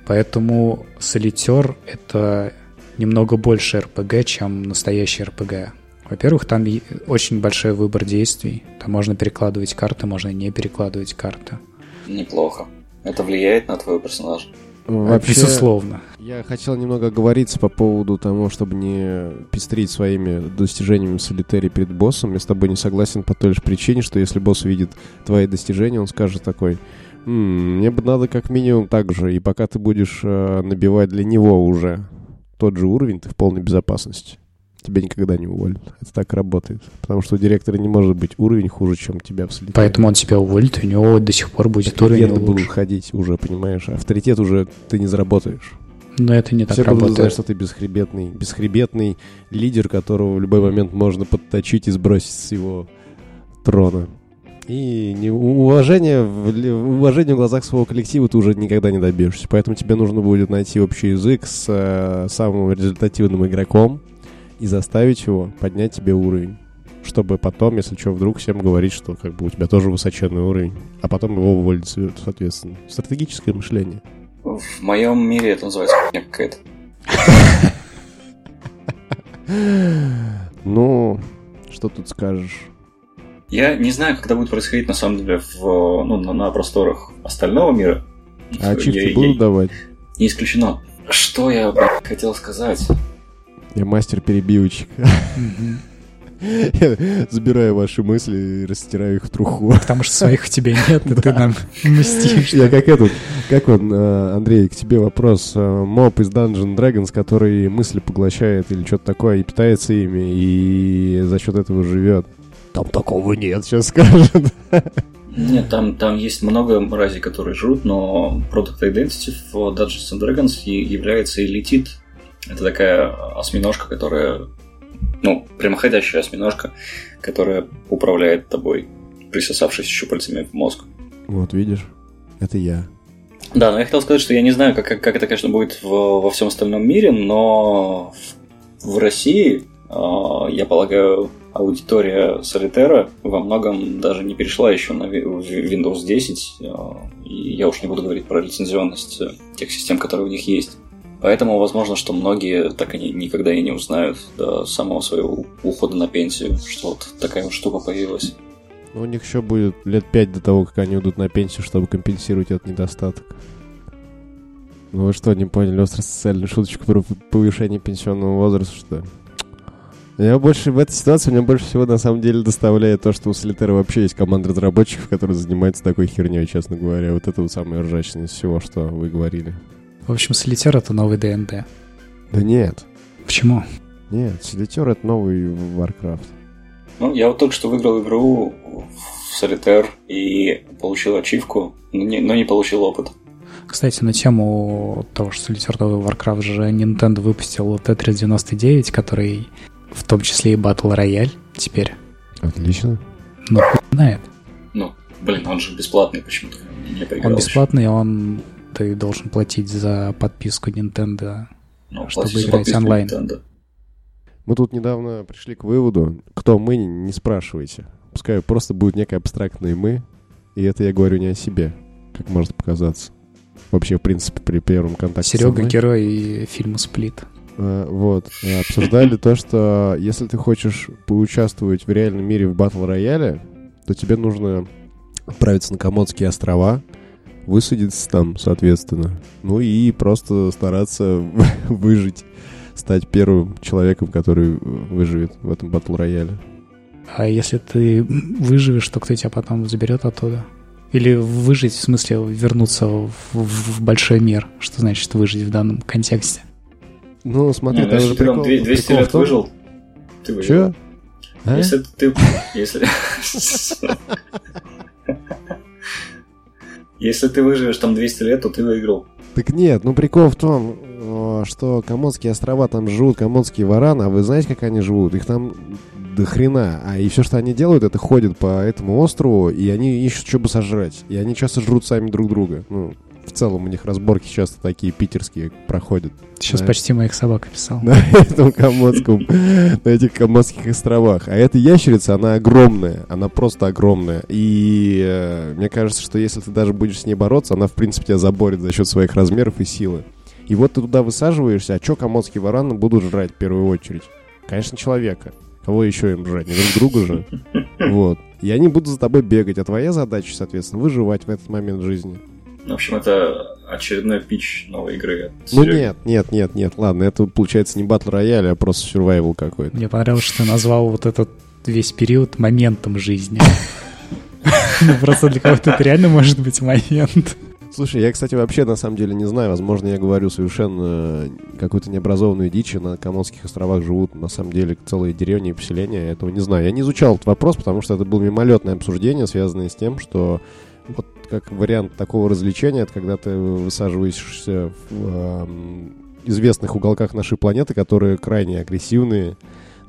Speaker 2: Поэтому Солитер — это немного больше RPG, чем настоящий RPG. Во-первых, там очень большой выбор действий. Там можно перекладывать карты, можно не перекладывать карты.
Speaker 3: Неплохо. Это влияет на твоего персонажа.
Speaker 4: Вообще,
Speaker 2: Безусловно.
Speaker 4: Я хотел немного оговориться по поводу того, чтобы не пестрить своими достижениями в солитаре перед боссом. Я с тобой не согласен по той лишь причине, что если босс видит твои достижения, он скажет такой, «М, мне бы надо как минимум так же, и пока ты будешь э, набивать для него уже тот же уровень, ты в полной безопасности. Тебя никогда не уволят. Это так работает. Потому что у директора не может быть уровень хуже, чем у тебя в солитаре.
Speaker 2: Поэтому он тебя уволит, и у него до сих пор будет
Speaker 4: Так
Speaker 2: уровень
Speaker 4: легенды будут
Speaker 2: лучше.
Speaker 4: ходить уже, понимаешь? Авторитет уже ты не заработаешь.
Speaker 2: Но это не так
Speaker 4: Все будут знать,
Speaker 2: работает.
Speaker 4: что ты бесхребетный, бесхребетный лидер, которого в любой момент можно подточить и сбросить с его трона. И не, уважение, в, уважение в глазах своего коллектива ты уже никогда не добьешься. Поэтому тебе нужно будет найти общий язык с э, самым результативным игроком и заставить его поднять тебе уровень. Чтобы потом, если что, вдруг всем говорить, что как бы у тебя тоже высоченный уровень. А потом его уволить, со- соответственно. Стратегическое мышление.
Speaker 3: В моем мире это называется хуйня какая-то.
Speaker 4: Ну, что тут скажешь?
Speaker 3: Я не знаю, как это будет происходить на самом деле в, ну, на, на просторах остального мира.
Speaker 4: А
Speaker 3: я-
Speaker 4: будут давать?
Speaker 3: Не исключено. Что я хотел сказать?
Speaker 4: Я мастер перебивочек. Я забираю ваши мысли и растираю их в труху.
Speaker 2: Потому что своих у тебя нет, и ты нам мстишь.
Speaker 4: Я как этот, как он, э, Андрей, к тебе вопрос. Э, Моб из Dungeon Dragons, который мысли поглощает или что-то такое, и питается ими, и за счет этого живет. Там такого нет, сейчас скажут.
Speaker 3: Нет, там, там есть много мразей, которые жрут, но Product Identity в Dungeons and Dragons и- является элитит. Это такая осьминожка, которая... Ну, прямоходящая осьминожка, которая управляет тобой, присосавшись щупальцами в мозг.
Speaker 4: Вот, видишь? Это я.
Speaker 3: Да, но я хотел сказать, что я не знаю, как, как, это, конечно, будет в- во всем остальном мире, но в, в России, э, я полагаю, аудитория Солитера во многом даже не перешла еще на Windows 10, э, и я уж не буду говорить про лицензионность тех систем, которые у них есть. Поэтому возможно, что многие так и ни- никогда и не узнают до самого своего ухода на пенсию, что вот такая вот штука появилась.
Speaker 4: Ну, у них еще будет лет пять до того, как они уйдут на пенсию, чтобы компенсировать этот недостаток. Ну вы что, не поняли остросоциальную шуточку про повышение пенсионного возраста, что ли? Я больше в этой ситуации меня больше всего на самом деле доставляет то, что у Солитера вообще есть команда разработчиков, которые занимаются такой херней, честно говоря. Вот это вот самое ржачное из всего, что вы говорили.
Speaker 2: В общем, Солитер — это новый ДНД.
Speaker 4: Да нет.
Speaker 2: Почему?
Speaker 4: Нет, Солитер это новый Warcraft.
Speaker 3: Ну, я вот только что выиграл игру в Солитер и получил ачивку, но не, но не получил опыт.
Speaker 2: Кстати, на тему того, что Солитер новый Warcraft же Nintendo выпустил Tetris 99, который в том числе и Battle Royale теперь.
Speaker 4: Отлично.
Speaker 2: Ну, знает.
Speaker 3: Ну, блин, он же бесплатный почему-то.
Speaker 2: Он
Speaker 3: еще.
Speaker 2: бесплатный, он ты должен платить за подписку Nintendo.
Speaker 3: Ну,
Speaker 2: чтобы
Speaker 3: платишь за
Speaker 2: играть онлайн.
Speaker 3: Nintendo.
Speaker 4: Мы тут недавно пришли к выводу, кто мы, не спрашивайте. Пускай просто будет некое абстрактное мы, и это я говорю не о себе, как может показаться. Вообще, в принципе, при первом контакте
Speaker 2: Серега герой фильма Сплит.
Speaker 4: А, Вот. А, Обсуждали то, что если ты хочешь поучаствовать в реальном мире в батл рояле, то тебе нужно отправиться на Комодские острова, высадиться там, соответственно. Ну и просто стараться выжить, стать первым человеком, который э, выживет в этом батл рояле.
Speaker 2: А если ты выживешь, то кто тебя потом заберет оттуда? Или выжить, в смысле вернуться в, в- в большой мир? Что значит выжить в данном контексте?
Speaker 4: Ну, смотри,
Speaker 3: Не,
Speaker 4: там же прикол-
Speaker 3: 200
Speaker 4: прикол
Speaker 3: лет
Speaker 4: том-
Speaker 3: выжил, ты выжил.
Speaker 4: Чё? А?
Speaker 3: Если ты... Если... Если ты выживешь там 200 лет, то ты выиграл.
Speaker 4: Так нет, ну прикол в том, э, что Комодские острова там живут, Комодские вараны, а вы знаете, как они живут? Их там до хрена. А и все, что они делают, это ходят по этому острову, и они ищут, что бы сожрать. И они часто жрут сами друг друга. Ну, в целом у них разборки часто такие питерские проходят.
Speaker 2: Сейчас
Speaker 4: Знаешь?
Speaker 2: почти моих собак описал.
Speaker 4: на этом Комодском, на этих Комодских островах. А эта ящерица, она огромная, она просто огромная. И э, мне кажется, что если ты даже будешь с ней бороться, она, в принципе, тебя заборет за счет своих размеров и силы. И вот ты туда высаживаешься, а что комодские вараны будут жрать в первую очередь? Конечно, человека. Кого еще им жрать? Не друг друга же. Вот. И они будут за тобой бегать, а твоя задача, соответственно, выживать в этот момент жизни.
Speaker 3: В общем, это очередной пич новой игры.
Speaker 4: Ну
Speaker 3: Сереги.
Speaker 4: нет, нет, нет, нет, ладно, это получается не батл рояль, а просто survival какой-то.
Speaker 2: Мне понравилось, что ты назвал вот этот весь период моментом жизни. Ну, просто для кого-то это реально может быть момент.
Speaker 4: Слушай, я, кстати, вообще на самом деле не знаю. Возможно, я говорю совершенно какую-то необразованную дичь. На Комодских островах живут на самом деле целые деревни и поселения. Я этого не знаю. Я не изучал этот вопрос, потому что это было мимолетное обсуждение, связанное с тем, что вот как вариант такого развлечения, это когда ты высаживаешься в эм, известных уголках нашей планеты, которые крайне агрессивные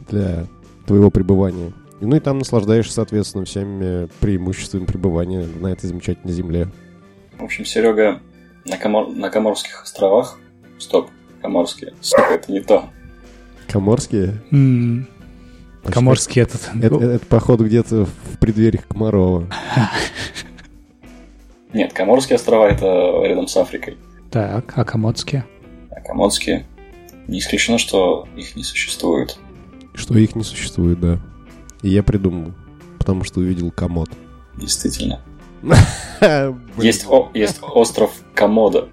Speaker 4: для твоего пребывания. И, Ну и там наслаждаешься, соответственно, всеми преимуществами пребывания на этой замечательной земле.
Speaker 3: В общем, Серега на, Комор- на Коморских островах... Стоп, Коморские. Сука, это не то.
Speaker 4: Коморские? Почти.
Speaker 2: Коморский этот.
Speaker 4: Это, это, походу, где-то в преддвериях Комарова.
Speaker 3: Нет, Коморские острова это рядом с Африкой.
Speaker 2: Так, а комодские?
Speaker 3: А Комодские... Не исключено, что их не существует.
Speaker 4: Что их не существует, да. И я придумал, потому что увидел комод.
Speaker 3: Действительно. Есть, о- есть остров Комода.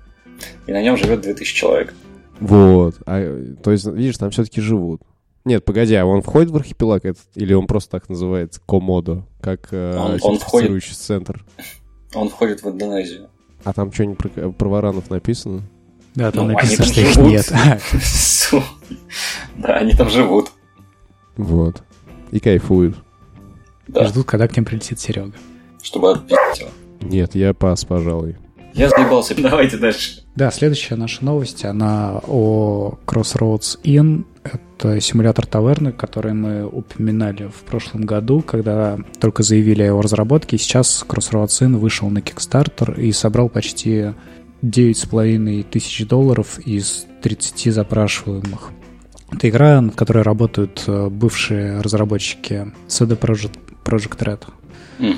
Speaker 3: И на нем живет 2000 человек.
Speaker 4: Вот. А, то есть, видишь, там все-таки живут. Нет, погоди, а он входит в архипелаг этот, или он просто так называется Комодо, как э,
Speaker 3: Он-
Speaker 4: центр?
Speaker 3: Он входит в Индонезию.
Speaker 4: А там что-нибудь про, про варанов написано?
Speaker 2: Да, там
Speaker 3: Ну,
Speaker 2: написано, что их нет.
Speaker 3: Да, они там живут.
Speaker 4: Вот. И кайфуют.
Speaker 2: И Ждут, когда к ним прилетит Серега.
Speaker 3: чтобы отпить его.
Speaker 4: Нет, я пас, пожалуй.
Speaker 3: Я заебался. Давайте дальше.
Speaker 2: Да, следующая наша новость, она о Crossroads Inn. Это симулятор таверны, который мы упоминали в прошлом году, когда только заявили о его разработке. Сейчас Crossroads Inn вышел на Kickstarter и собрал почти 9,5 тысяч долларов из 30 запрашиваемых. Это игра, над которой работают э, бывшие разработчики CD Projekt, Project Red.
Speaker 3: Мгм.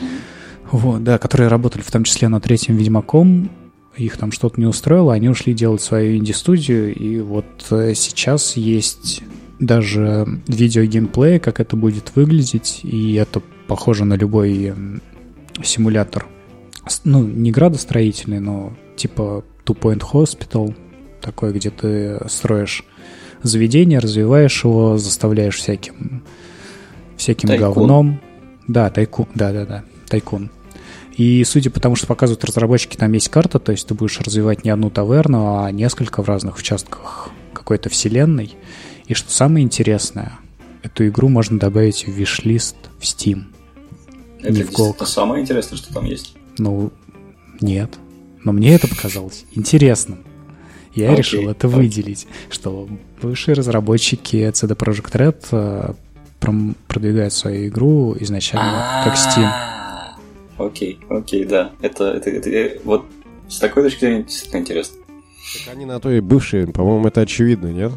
Speaker 2: Вот, да, которые работали в том числе над третьим Ведьмаком. Их там что-то не устроило, они ушли делать свою инди-студию, и вот э, сейчас есть даже видео геймплея, как это будет выглядеть, и это похоже на любой симулятор. Ну, не градостроительный, но типа Two Point Hospital, такой, где ты строишь заведение, развиваешь его, заставляешь всяким, всяким
Speaker 3: Тайкун.
Speaker 2: говном. Да, тайкун, да-да-да, тайкун. И судя по тому, что показывают разработчики, там есть карта, то есть ты будешь развивать не одну таверну, а несколько в разных участках какой-то вселенной. И что самое интересное, эту игру можно добавить в виш-лист в Steam.
Speaker 3: Это
Speaker 2: Не в
Speaker 3: самое интересное, что там есть.
Speaker 2: Ну, нет. Но мне это показалось интересным. Я
Speaker 3: Окей.
Speaker 2: решил это выделить, что бывшие разработчики CD Projekt Red э, продвигают свою игру изначально как Steam.
Speaker 3: Окей, окей, да. Это, это, это, э, вот с такой точки зрения действительно интересно.
Speaker 4: Так они на то и бывшие, по-моему, это очевидно, нет?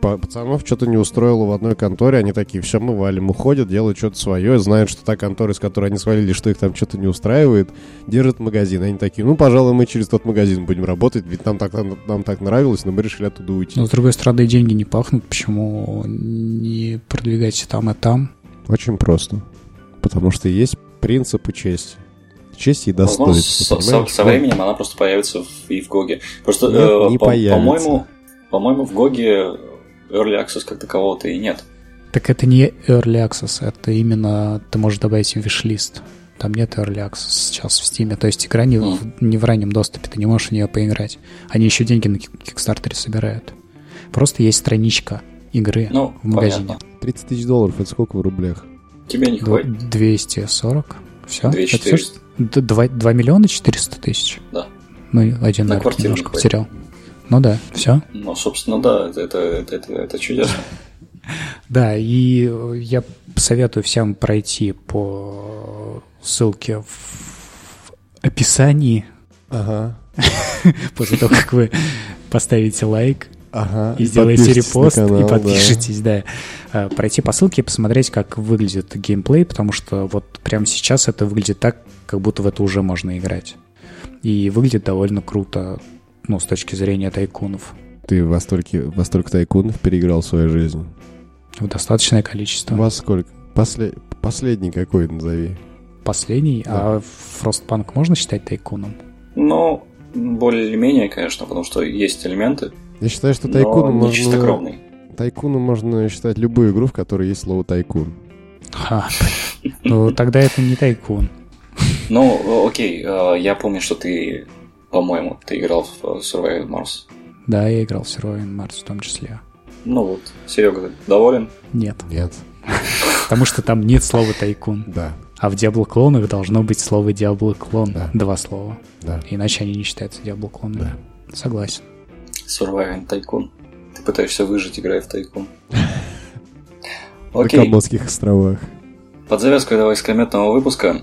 Speaker 4: Па- Пацанов что-то не устроило в одной конторе, они такие, все, мы валим, уходят, делают что-то свое, знают, что та контора, из которой они свалили, что их там что-то не устраивает, держат магазин. Они такие, ну, пожалуй, мы через тот магазин будем работать, ведь нам так, нам, нам так нравилось, но мы решили оттуда уйти.
Speaker 2: Но с другой стороны, деньги не пахнут, почему не продвигать там и там?
Speaker 4: Очень просто. Потому что есть принципы чести. И
Speaker 3: Возможно,
Speaker 4: достоинства,
Speaker 3: со, со- со временем она просто появится в- и в Гоге. Просто,
Speaker 4: Нет,
Speaker 3: э,
Speaker 4: не
Speaker 3: по-
Speaker 4: появится.
Speaker 3: по-моему, по-моему, в Гоге Early Access как такового-то и нет.
Speaker 2: Так это не Early Access, это именно ты можешь добавить в виш-лист. Там нет Early Access сейчас в Steam. То есть игра не, в, не в раннем доступе, ты не можешь в нее поиграть. Они еще деньги на Кикстартере собирают. Просто есть страничка игры
Speaker 3: Ну,
Speaker 2: в магазине.
Speaker 3: понятно.
Speaker 4: 30 тысяч долларов, это сколько в рублях?
Speaker 3: Тебе не хватит.
Speaker 2: 240. Все?
Speaker 3: 2400.
Speaker 2: 2, миллиона 400 тысяч.
Speaker 3: Да.
Speaker 2: Ну, и один,
Speaker 3: На квартиру
Speaker 2: немножко
Speaker 3: хватит.
Speaker 2: потерял. Ну да, все.
Speaker 3: Ну, собственно, да, это, это, это, это, это чудесно.
Speaker 2: Да, и я советую всем пройти по ссылке в описании
Speaker 4: Ага.
Speaker 2: после того, как вы поставите лайк
Speaker 4: Ага.
Speaker 2: и сделаете репост
Speaker 4: канал,
Speaker 2: и
Speaker 4: да.
Speaker 2: подпишитесь, да. А, Пройти по ссылке и посмотреть, как выглядит геймплей, потому что вот прямо сейчас это выглядит так, как будто в это уже можно играть. И выглядит довольно круто, ну, с точки зрения тайкунов.
Speaker 4: Ты во столько, во столько тайкунов переиграл в свою жизнь.
Speaker 2: В достаточное количество.
Speaker 4: Во сколько? После... Последний какой назови.
Speaker 2: Последний,
Speaker 4: Да.
Speaker 2: а Frostpunk можно считать тайкуном?
Speaker 3: Ну, более или менее, конечно, потому что есть элементы,
Speaker 4: Я считаю, что
Speaker 3: не
Speaker 4: можно... Тайкуном можно считать любую игру, в которой есть слово тайкун.
Speaker 2: Ха, ну тогда это не тайкун.
Speaker 3: Ну, окей, э, я помню, что ты, по-моему, ты играл в э, Survival Mars.
Speaker 2: Да, я играл в Surviving Mars в том числе.
Speaker 3: Ну вот, Серега, доволен?
Speaker 2: Нет,
Speaker 4: Нет.
Speaker 2: потому что там нет слова тайкун.
Speaker 4: Да,
Speaker 2: А в Diablo клонах должно быть слово Diablo клон.
Speaker 4: Да.
Speaker 2: Два слова.
Speaker 4: да.
Speaker 2: Иначе они не считаются Diablo клонами.
Speaker 4: Да.
Speaker 2: Согласен.
Speaker 3: Surviving Tycoon. Ты пытаешься выжить, играя в Тайкун.
Speaker 4: На
Speaker 3: Окей,
Speaker 4: Комодских островах.
Speaker 3: под завязку этого искрометного выпуска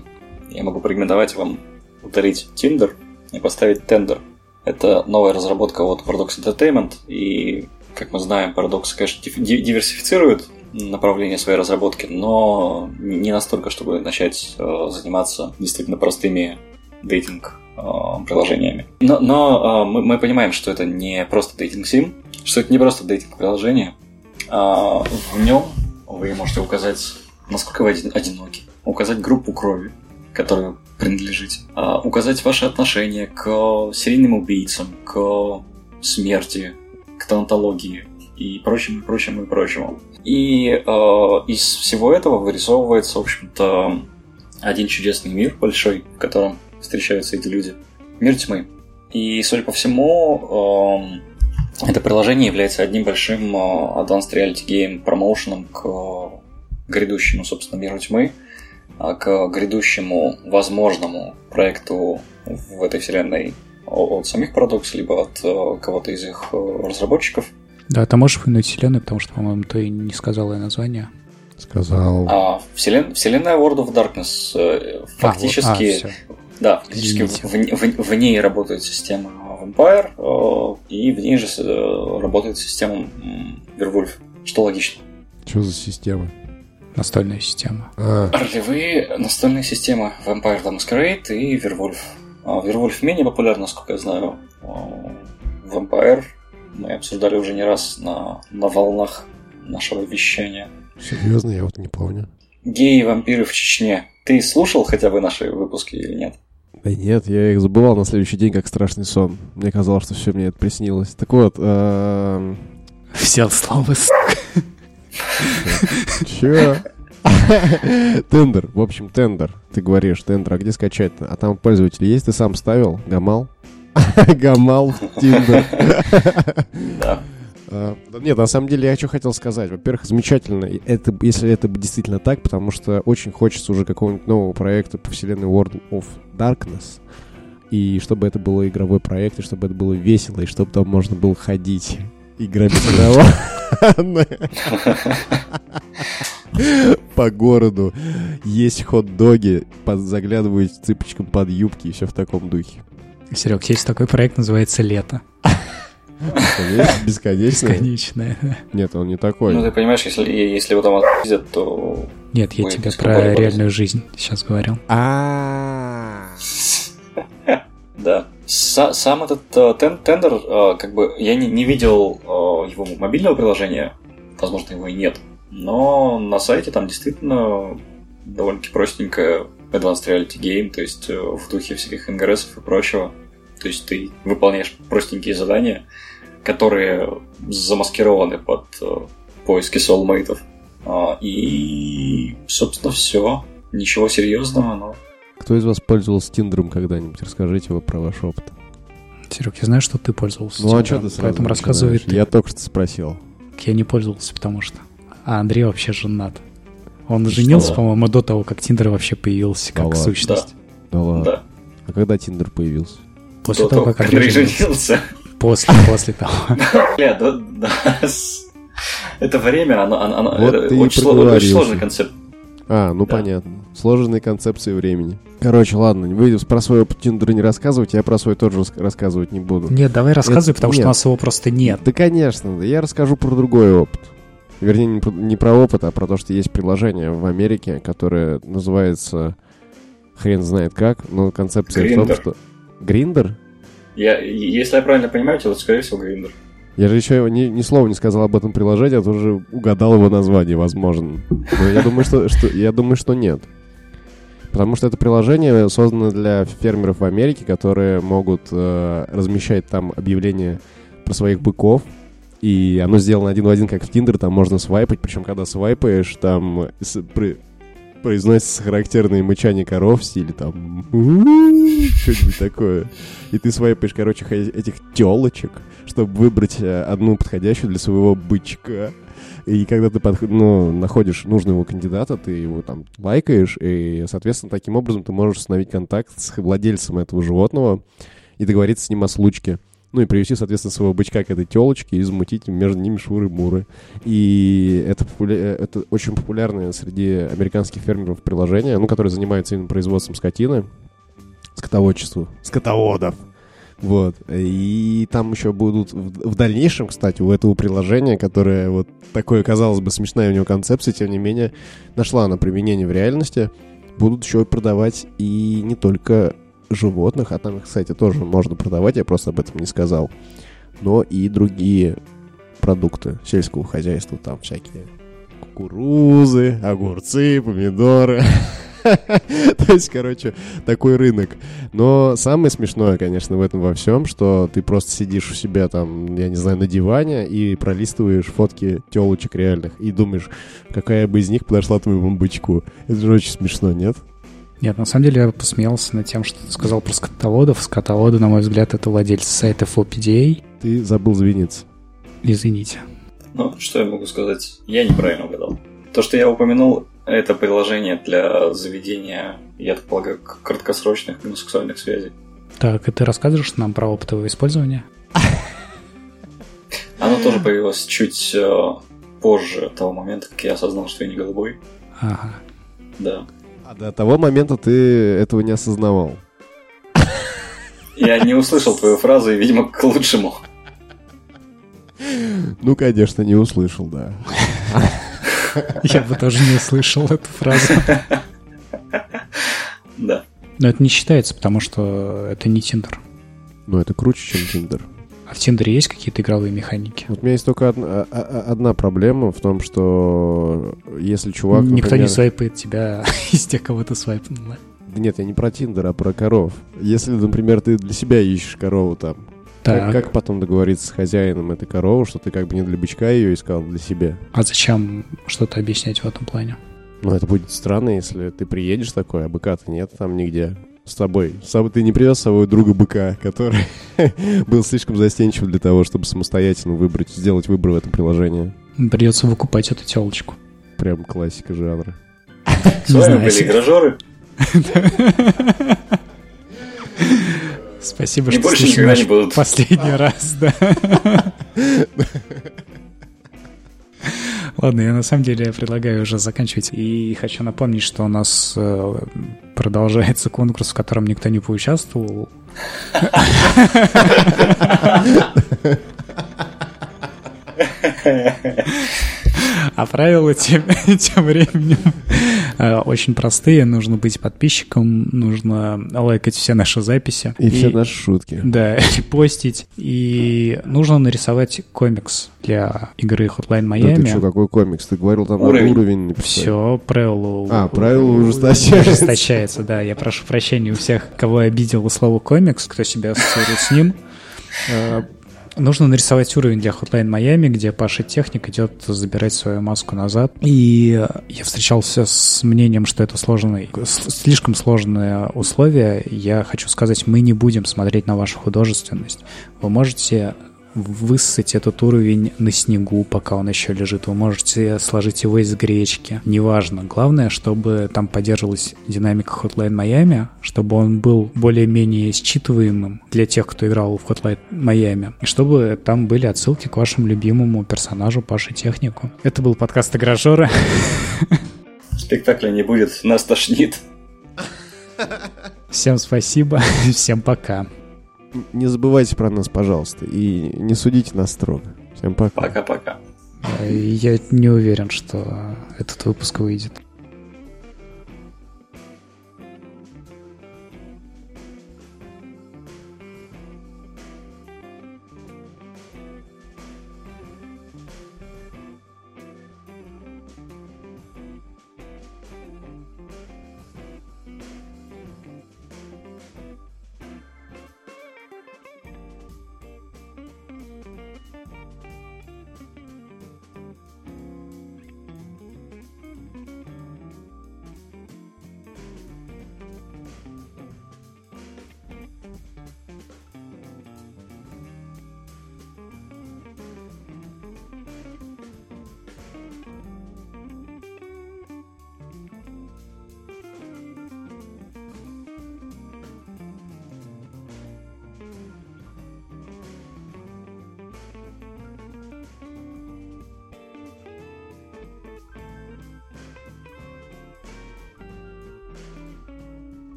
Speaker 3: я могу порекомендовать вам ударить Tinder и поставить Tender. Это новая разработка от Paradox Entertainment, и, как мы знаем, Paradox, конечно, диверсифицирует направление своей разработки, но не настолько, чтобы начать э, заниматься действительно простыми дейтинг приложениями. Но, но, э, мы, мы понимаем, что это не просто дейтинг сим, что это не просто дейтинг приложение. А, в нем вы можете указать, насколько вы один- одиноки, указать группу крови, которой принадлежите, а, указать ваши отношения к серийным убийцам, к смерти, к тавтологии и прочему, и прочему, и прочему. И э, из всего этого вырисовывается, в общем-то, один чудесный мир большой, в котором встречаются эти люди. Мир тьмы. И, судя по всему, эм, это приложение является одним большим э, Advanced Reality Game промоушеном к э, грядущему, собственно, миру тьмы, а к грядущему возможному проекту в этой вселенной от самих Paradox, либо от э, кого-то из их разработчиков.
Speaker 2: Да, ты можешь вынуть вселенную, потому что, по-моему, ты не сказал ее название.
Speaker 4: Сказал.
Speaker 3: А вселен- вселенная World of Darkness фактически,
Speaker 2: А, вот- а.
Speaker 3: Да, фактически в, в- в ней работает система Vampire, э, и в ней же э, работает система Werewolf, что логично.
Speaker 4: Что за система?
Speaker 2: Настольная система.
Speaker 4: А,
Speaker 3: Ролевые настольные системы Vampire the Masquerade и Werewolf. А Werewolf менее популярна, насколько я знаю. А, Vampire мы обсуждали уже не раз на, на волнах нашего вещания.
Speaker 4: серьезно, я вот не помню.
Speaker 3: Геи и вампиры в Чечне. Ты слушал хотя бы наши выпуски или нет?
Speaker 4: Да нет, я их забывал на следующий день, как страшный сон. Мне казалось, что все мне это приснилось. Так вот, эм,
Speaker 2: Взял слово с...
Speaker 4: Чё? Тендер, в общем, тендер. Ты говоришь, тендер, а где скачать-то? А там пользователь есть, ты сам ставил? Гамал? Гамал в Тиндер.
Speaker 3: Да.
Speaker 4: А, Нет, на самом деле я что хотел сказать. Во-первых, замечательно, это, если это действительно так, потому что очень хочется уже какого-нибудь нового проекта по вселенной World of Darkness. И чтобы это был игровой проект, и чтобы это было весело, и чтобы там можно было ходить и грабить по городу, есть хот-доги, заглядывать цыпочкам под юбки и все в таком духе.
Speaker 2: Серег, есть такой проект, называется «Лето».
Speaker 4: Бесконечно? Бесконечно?
Speaker 2: Бесконечное.
Speaker 4: Нет, он не такой.
Speaker 3: Ну, ты понимаешь, если, если его там отпиздят, то...
Speaker 2: Нет, я тебе про реальную жизнь сейчас говорил.
Speaker 4: А,
Speaker 3: Да. Са- сам этот э, тен- тендер, э, как бы, я не, видел э, его мобильного приложения, возможно, его и нет, но на сайте там действительно довольно-таки простенькая Advanced Reality Game, то есть в духе всяких НГРСов и прочего. То есть ты выполняешь простенькие задания, которые замаскированы под э, поиски соулмейтов. А, и, собственно, все. Ничего серьезного, но
Speaker 4: Кто из вас пользовался Тиндером когда-нибудь? Расскажите вы про ваш опыт.
Speaker 2: Серег, я знаю, что ты пользовался.
Speaker 4: Ну а
Speaker 2: Тиндером,
Speaker 4: что ты сразу
Speaker 2: Поэтому рассказывай ты.
Speaker 4: Я только что спросил.
Speaker 2: Я не пользовался, потому что... А Андрей вообще женат. Он женился, по-моему, до того, как Тиндер вообще появился
Speaker 4: Да
Speaker 2: как
Speaker 4: ладно.
Speaker 2: сущность.
Speaker 4: Да ладно.
Speaker 3: да.
Speaker 4: А когда Тиндер появился?
Speaker 2: После
Speaker 3: До
Speaker 2: того, как
Speaker 3: Андрей
Speaker 2: Андрей женился.
Speaker 3: женился.
Speaker 2: После, после того.
Speaker 3: Бля, да, да. Это время, оно, оно, оно
Speaker 4: Вот
Speaker 3: это очень, сло- очень сложный концепт.
Speaker 4: А, ну
Speaker 3: Да.
Speaker 4: понятно. Сложные концепции времени. Короче, ладно, вы про свой опыт Тиндера не рассказывайте, я про свой тоже рас- рассказывать не буду.
Speaker 2: Нет, давай рассказывай,
Speaker 4: Это-
Speaker 2: потому что
Speaker 4: нет.
Speaker 2: у нас его просто нет.
Speaker 4: Да, конечно, да я расскажу про другой опыт. Вернее, не про, не про опыт, а про то, что есть приложение в Америке, которое называется хрен знает как, но концепция в том, что... Гриндер?
Speaker 3: Я, если я правильно понимаю, то это, скорее всего, Гриндер.
Speaker 4: Я же еще ни, ни слова не сказал об этом приложении, а тоже угадал его название, возможно. Но я думаю, что, что, я думаю, что нет. Потому что это приложение создано для фермеров в Америке, которые могут э, размещать там объявления про своих быков. И оно сделано один в один, как в Тиндер, там можно свайпать. Причем, когда свайпаешь, там произносится характерное мычание коров в стиле там что-нибудь такое. И ты свайпаешь, короче, этих телочек, чтобы выбрать э, одну подходящую для своего бычка. И когда ты подх- ну, находишь нужного кандидата, ты его там лайкаешь, и, соответственно, таким образом ты можешь установить контакт с владельцем этого животного и договориться с ним о случке. Ну и привести, соответственно, своего бычка к этой телочке и замутить между ними шуры-муры. И это, популя- э, это очень популярное среди американских фермеров приложение, ну, которое занимается именно производством скотины, скотоводчеству, скотоводов. Вот. И там еще будут в, в дальнейшем, кстати, у этого приложения, которое вот такое, казалось бы, смешная у него концепция, тем не менее, нашла она применение в реальности, будут еще продавать и не только животных, а там кстати, тоже можно продавать, я просто об этом не сказал, но и другие продукты сельского хозяйства, там всякие кукурузы, огурцы, помидоры. То есть, короче, такой рынок. Но самое смешное, конечно, в этом во всем, что ты просто сидишь у себя там, я не знаю, на диване и пролистываешь фотки телочек реальных и думаешь, какая бы из них подошла твоему бычку. Это же очень смешно, нет?
Speaker 2: Нет, на самом деле я посмеялся над тем, что ты сказал про скотоводов. Скотоводы, на мой взгляд, это владельцы сайтов OPDA.
Speaker 4: Ты забыл звениться.
Speaker 2: Извините.
Speaker 3: Ну, что я могу сказать? Я неправильно угадал. То, что я упомянул, это приложение для заведения, я так полагаю, краткосрочных гомосексуальных связей.
Speaker 2: Так, и ты расскажешь нам про опыт его использования?
Speaker 3: Оно тоже появилось чуть э, позже того момента, как я осознал, что я не голубой.
Speaker 2: Ага.
Speaker 3: Да.
Speaker 4: А до того момента ты этого не осознавал.
Speaker 3: Я не услышал твою фразу, и, видимо, к лучшему.
Speaker 4: Ну, конечно, не услышал, да.
Speaker 2: Я бы тоже не услышал эту фразу.
Speaker 3: Да.
Speaker 2: Но это не считается, потому что это не Тиндер.
Speaker 4: Но это круче, чем Тиндер.
Speaker 2: А в Тиндере есть какие-то игровые механики?
Speaker 4: Вот у меня есть только одна, а- а- одна проблема в том, что если чувак...
Speaker 2: Никто
Speaker 4: например-
Speaker 2: не свайпает тебя из тех, кого ты свайпнул.
Speaker 4: Да Нет, я не про Тиндер, а про коров. Если, например, ты для себя ищешь корову там, как,
Speaker 2: Так,
Speaker 4: как потом договориться с хозяином этой коровы, что ты как бы не для бычка ее искал, а для себя?
Speaker 2: а зачем что-то объяснять в этом плане?
Speaker 4: Ну, это будет странно, если ты приедешь такой, а быка-то нет там нигде. С собой ты не привез с собой друга быка, который был слишком застенчив для того, чтобы самостоятельно выбрать, сделать выбор в этом приложении.
Speaker 2: Придется выкупать эту телочку.
Speaker 4: Прям классика жанра.
Speaker 3: С вами
Speaker 2: знаю,
Speaker 3: были игражоры.
Speaker 2: Спасибо, что
Speaker 3: никогда
Speaker 2: наш последний раз, да. Ладно, я на самом деле предлагаю уже заканчивать. И хочу напомнить, что у нас э, продолжается конкурс, в котором никто не поучаствовал. А правила тем, тем временем э, очень простые. Нужно быть подписчиком, нужно лайкать все наши записи.
Speaker 4: И, все наши шутки.
Speaker 2: Да, репостить. И нужно нарисовать комикс для игры Hotline
Speaker 4: Да ты что,
Speaker 2: Miami.
Speaker 4: какой комикс? Ты говорил, там
Speaker 3: Уровень.
Speaker 4: уровень написать.
Speaker 2: Все, правило...
Speaker 4: А, правило ужесточается.
Speaker 2: Ужесточается, да. Я прошу прощения у всех, кого я обидел слово комикс, кто себя ассоциирует с ним. Нужно нарисовать уровень для Hotline Miami, где Паша Техник идет забирать свою маску назад. И я встречался с мнением, что это сложный, слишком сложное условие. Я хочу сказать, мы не будем смотреть на вашу художественность. Вы можете высосать этот уровень на снегу, пока он еще лежит. Вы можете сложить его из гречки. Неважно. Главное, чтобы там поддерживалась динамика Hotline Miami, чтобы он был более-менее считываемым для тех, кто играл в Hotline Miami. И чтобы там были отсылки к вашему любимому персонажу Паше Технику. Это был подкаст Игражора.
Speaker 3: Спектакля не будет, нас тошнит.
Speaker 2: Всем спасибо, всем пока.
Speaker 4: Не забывайте про нас, пожалуйста, и не судите нас строго. Всем пока.
Speaker 3: Пока-пока.
Speaker 2: Я не уверен, что этот выпуск выйдет.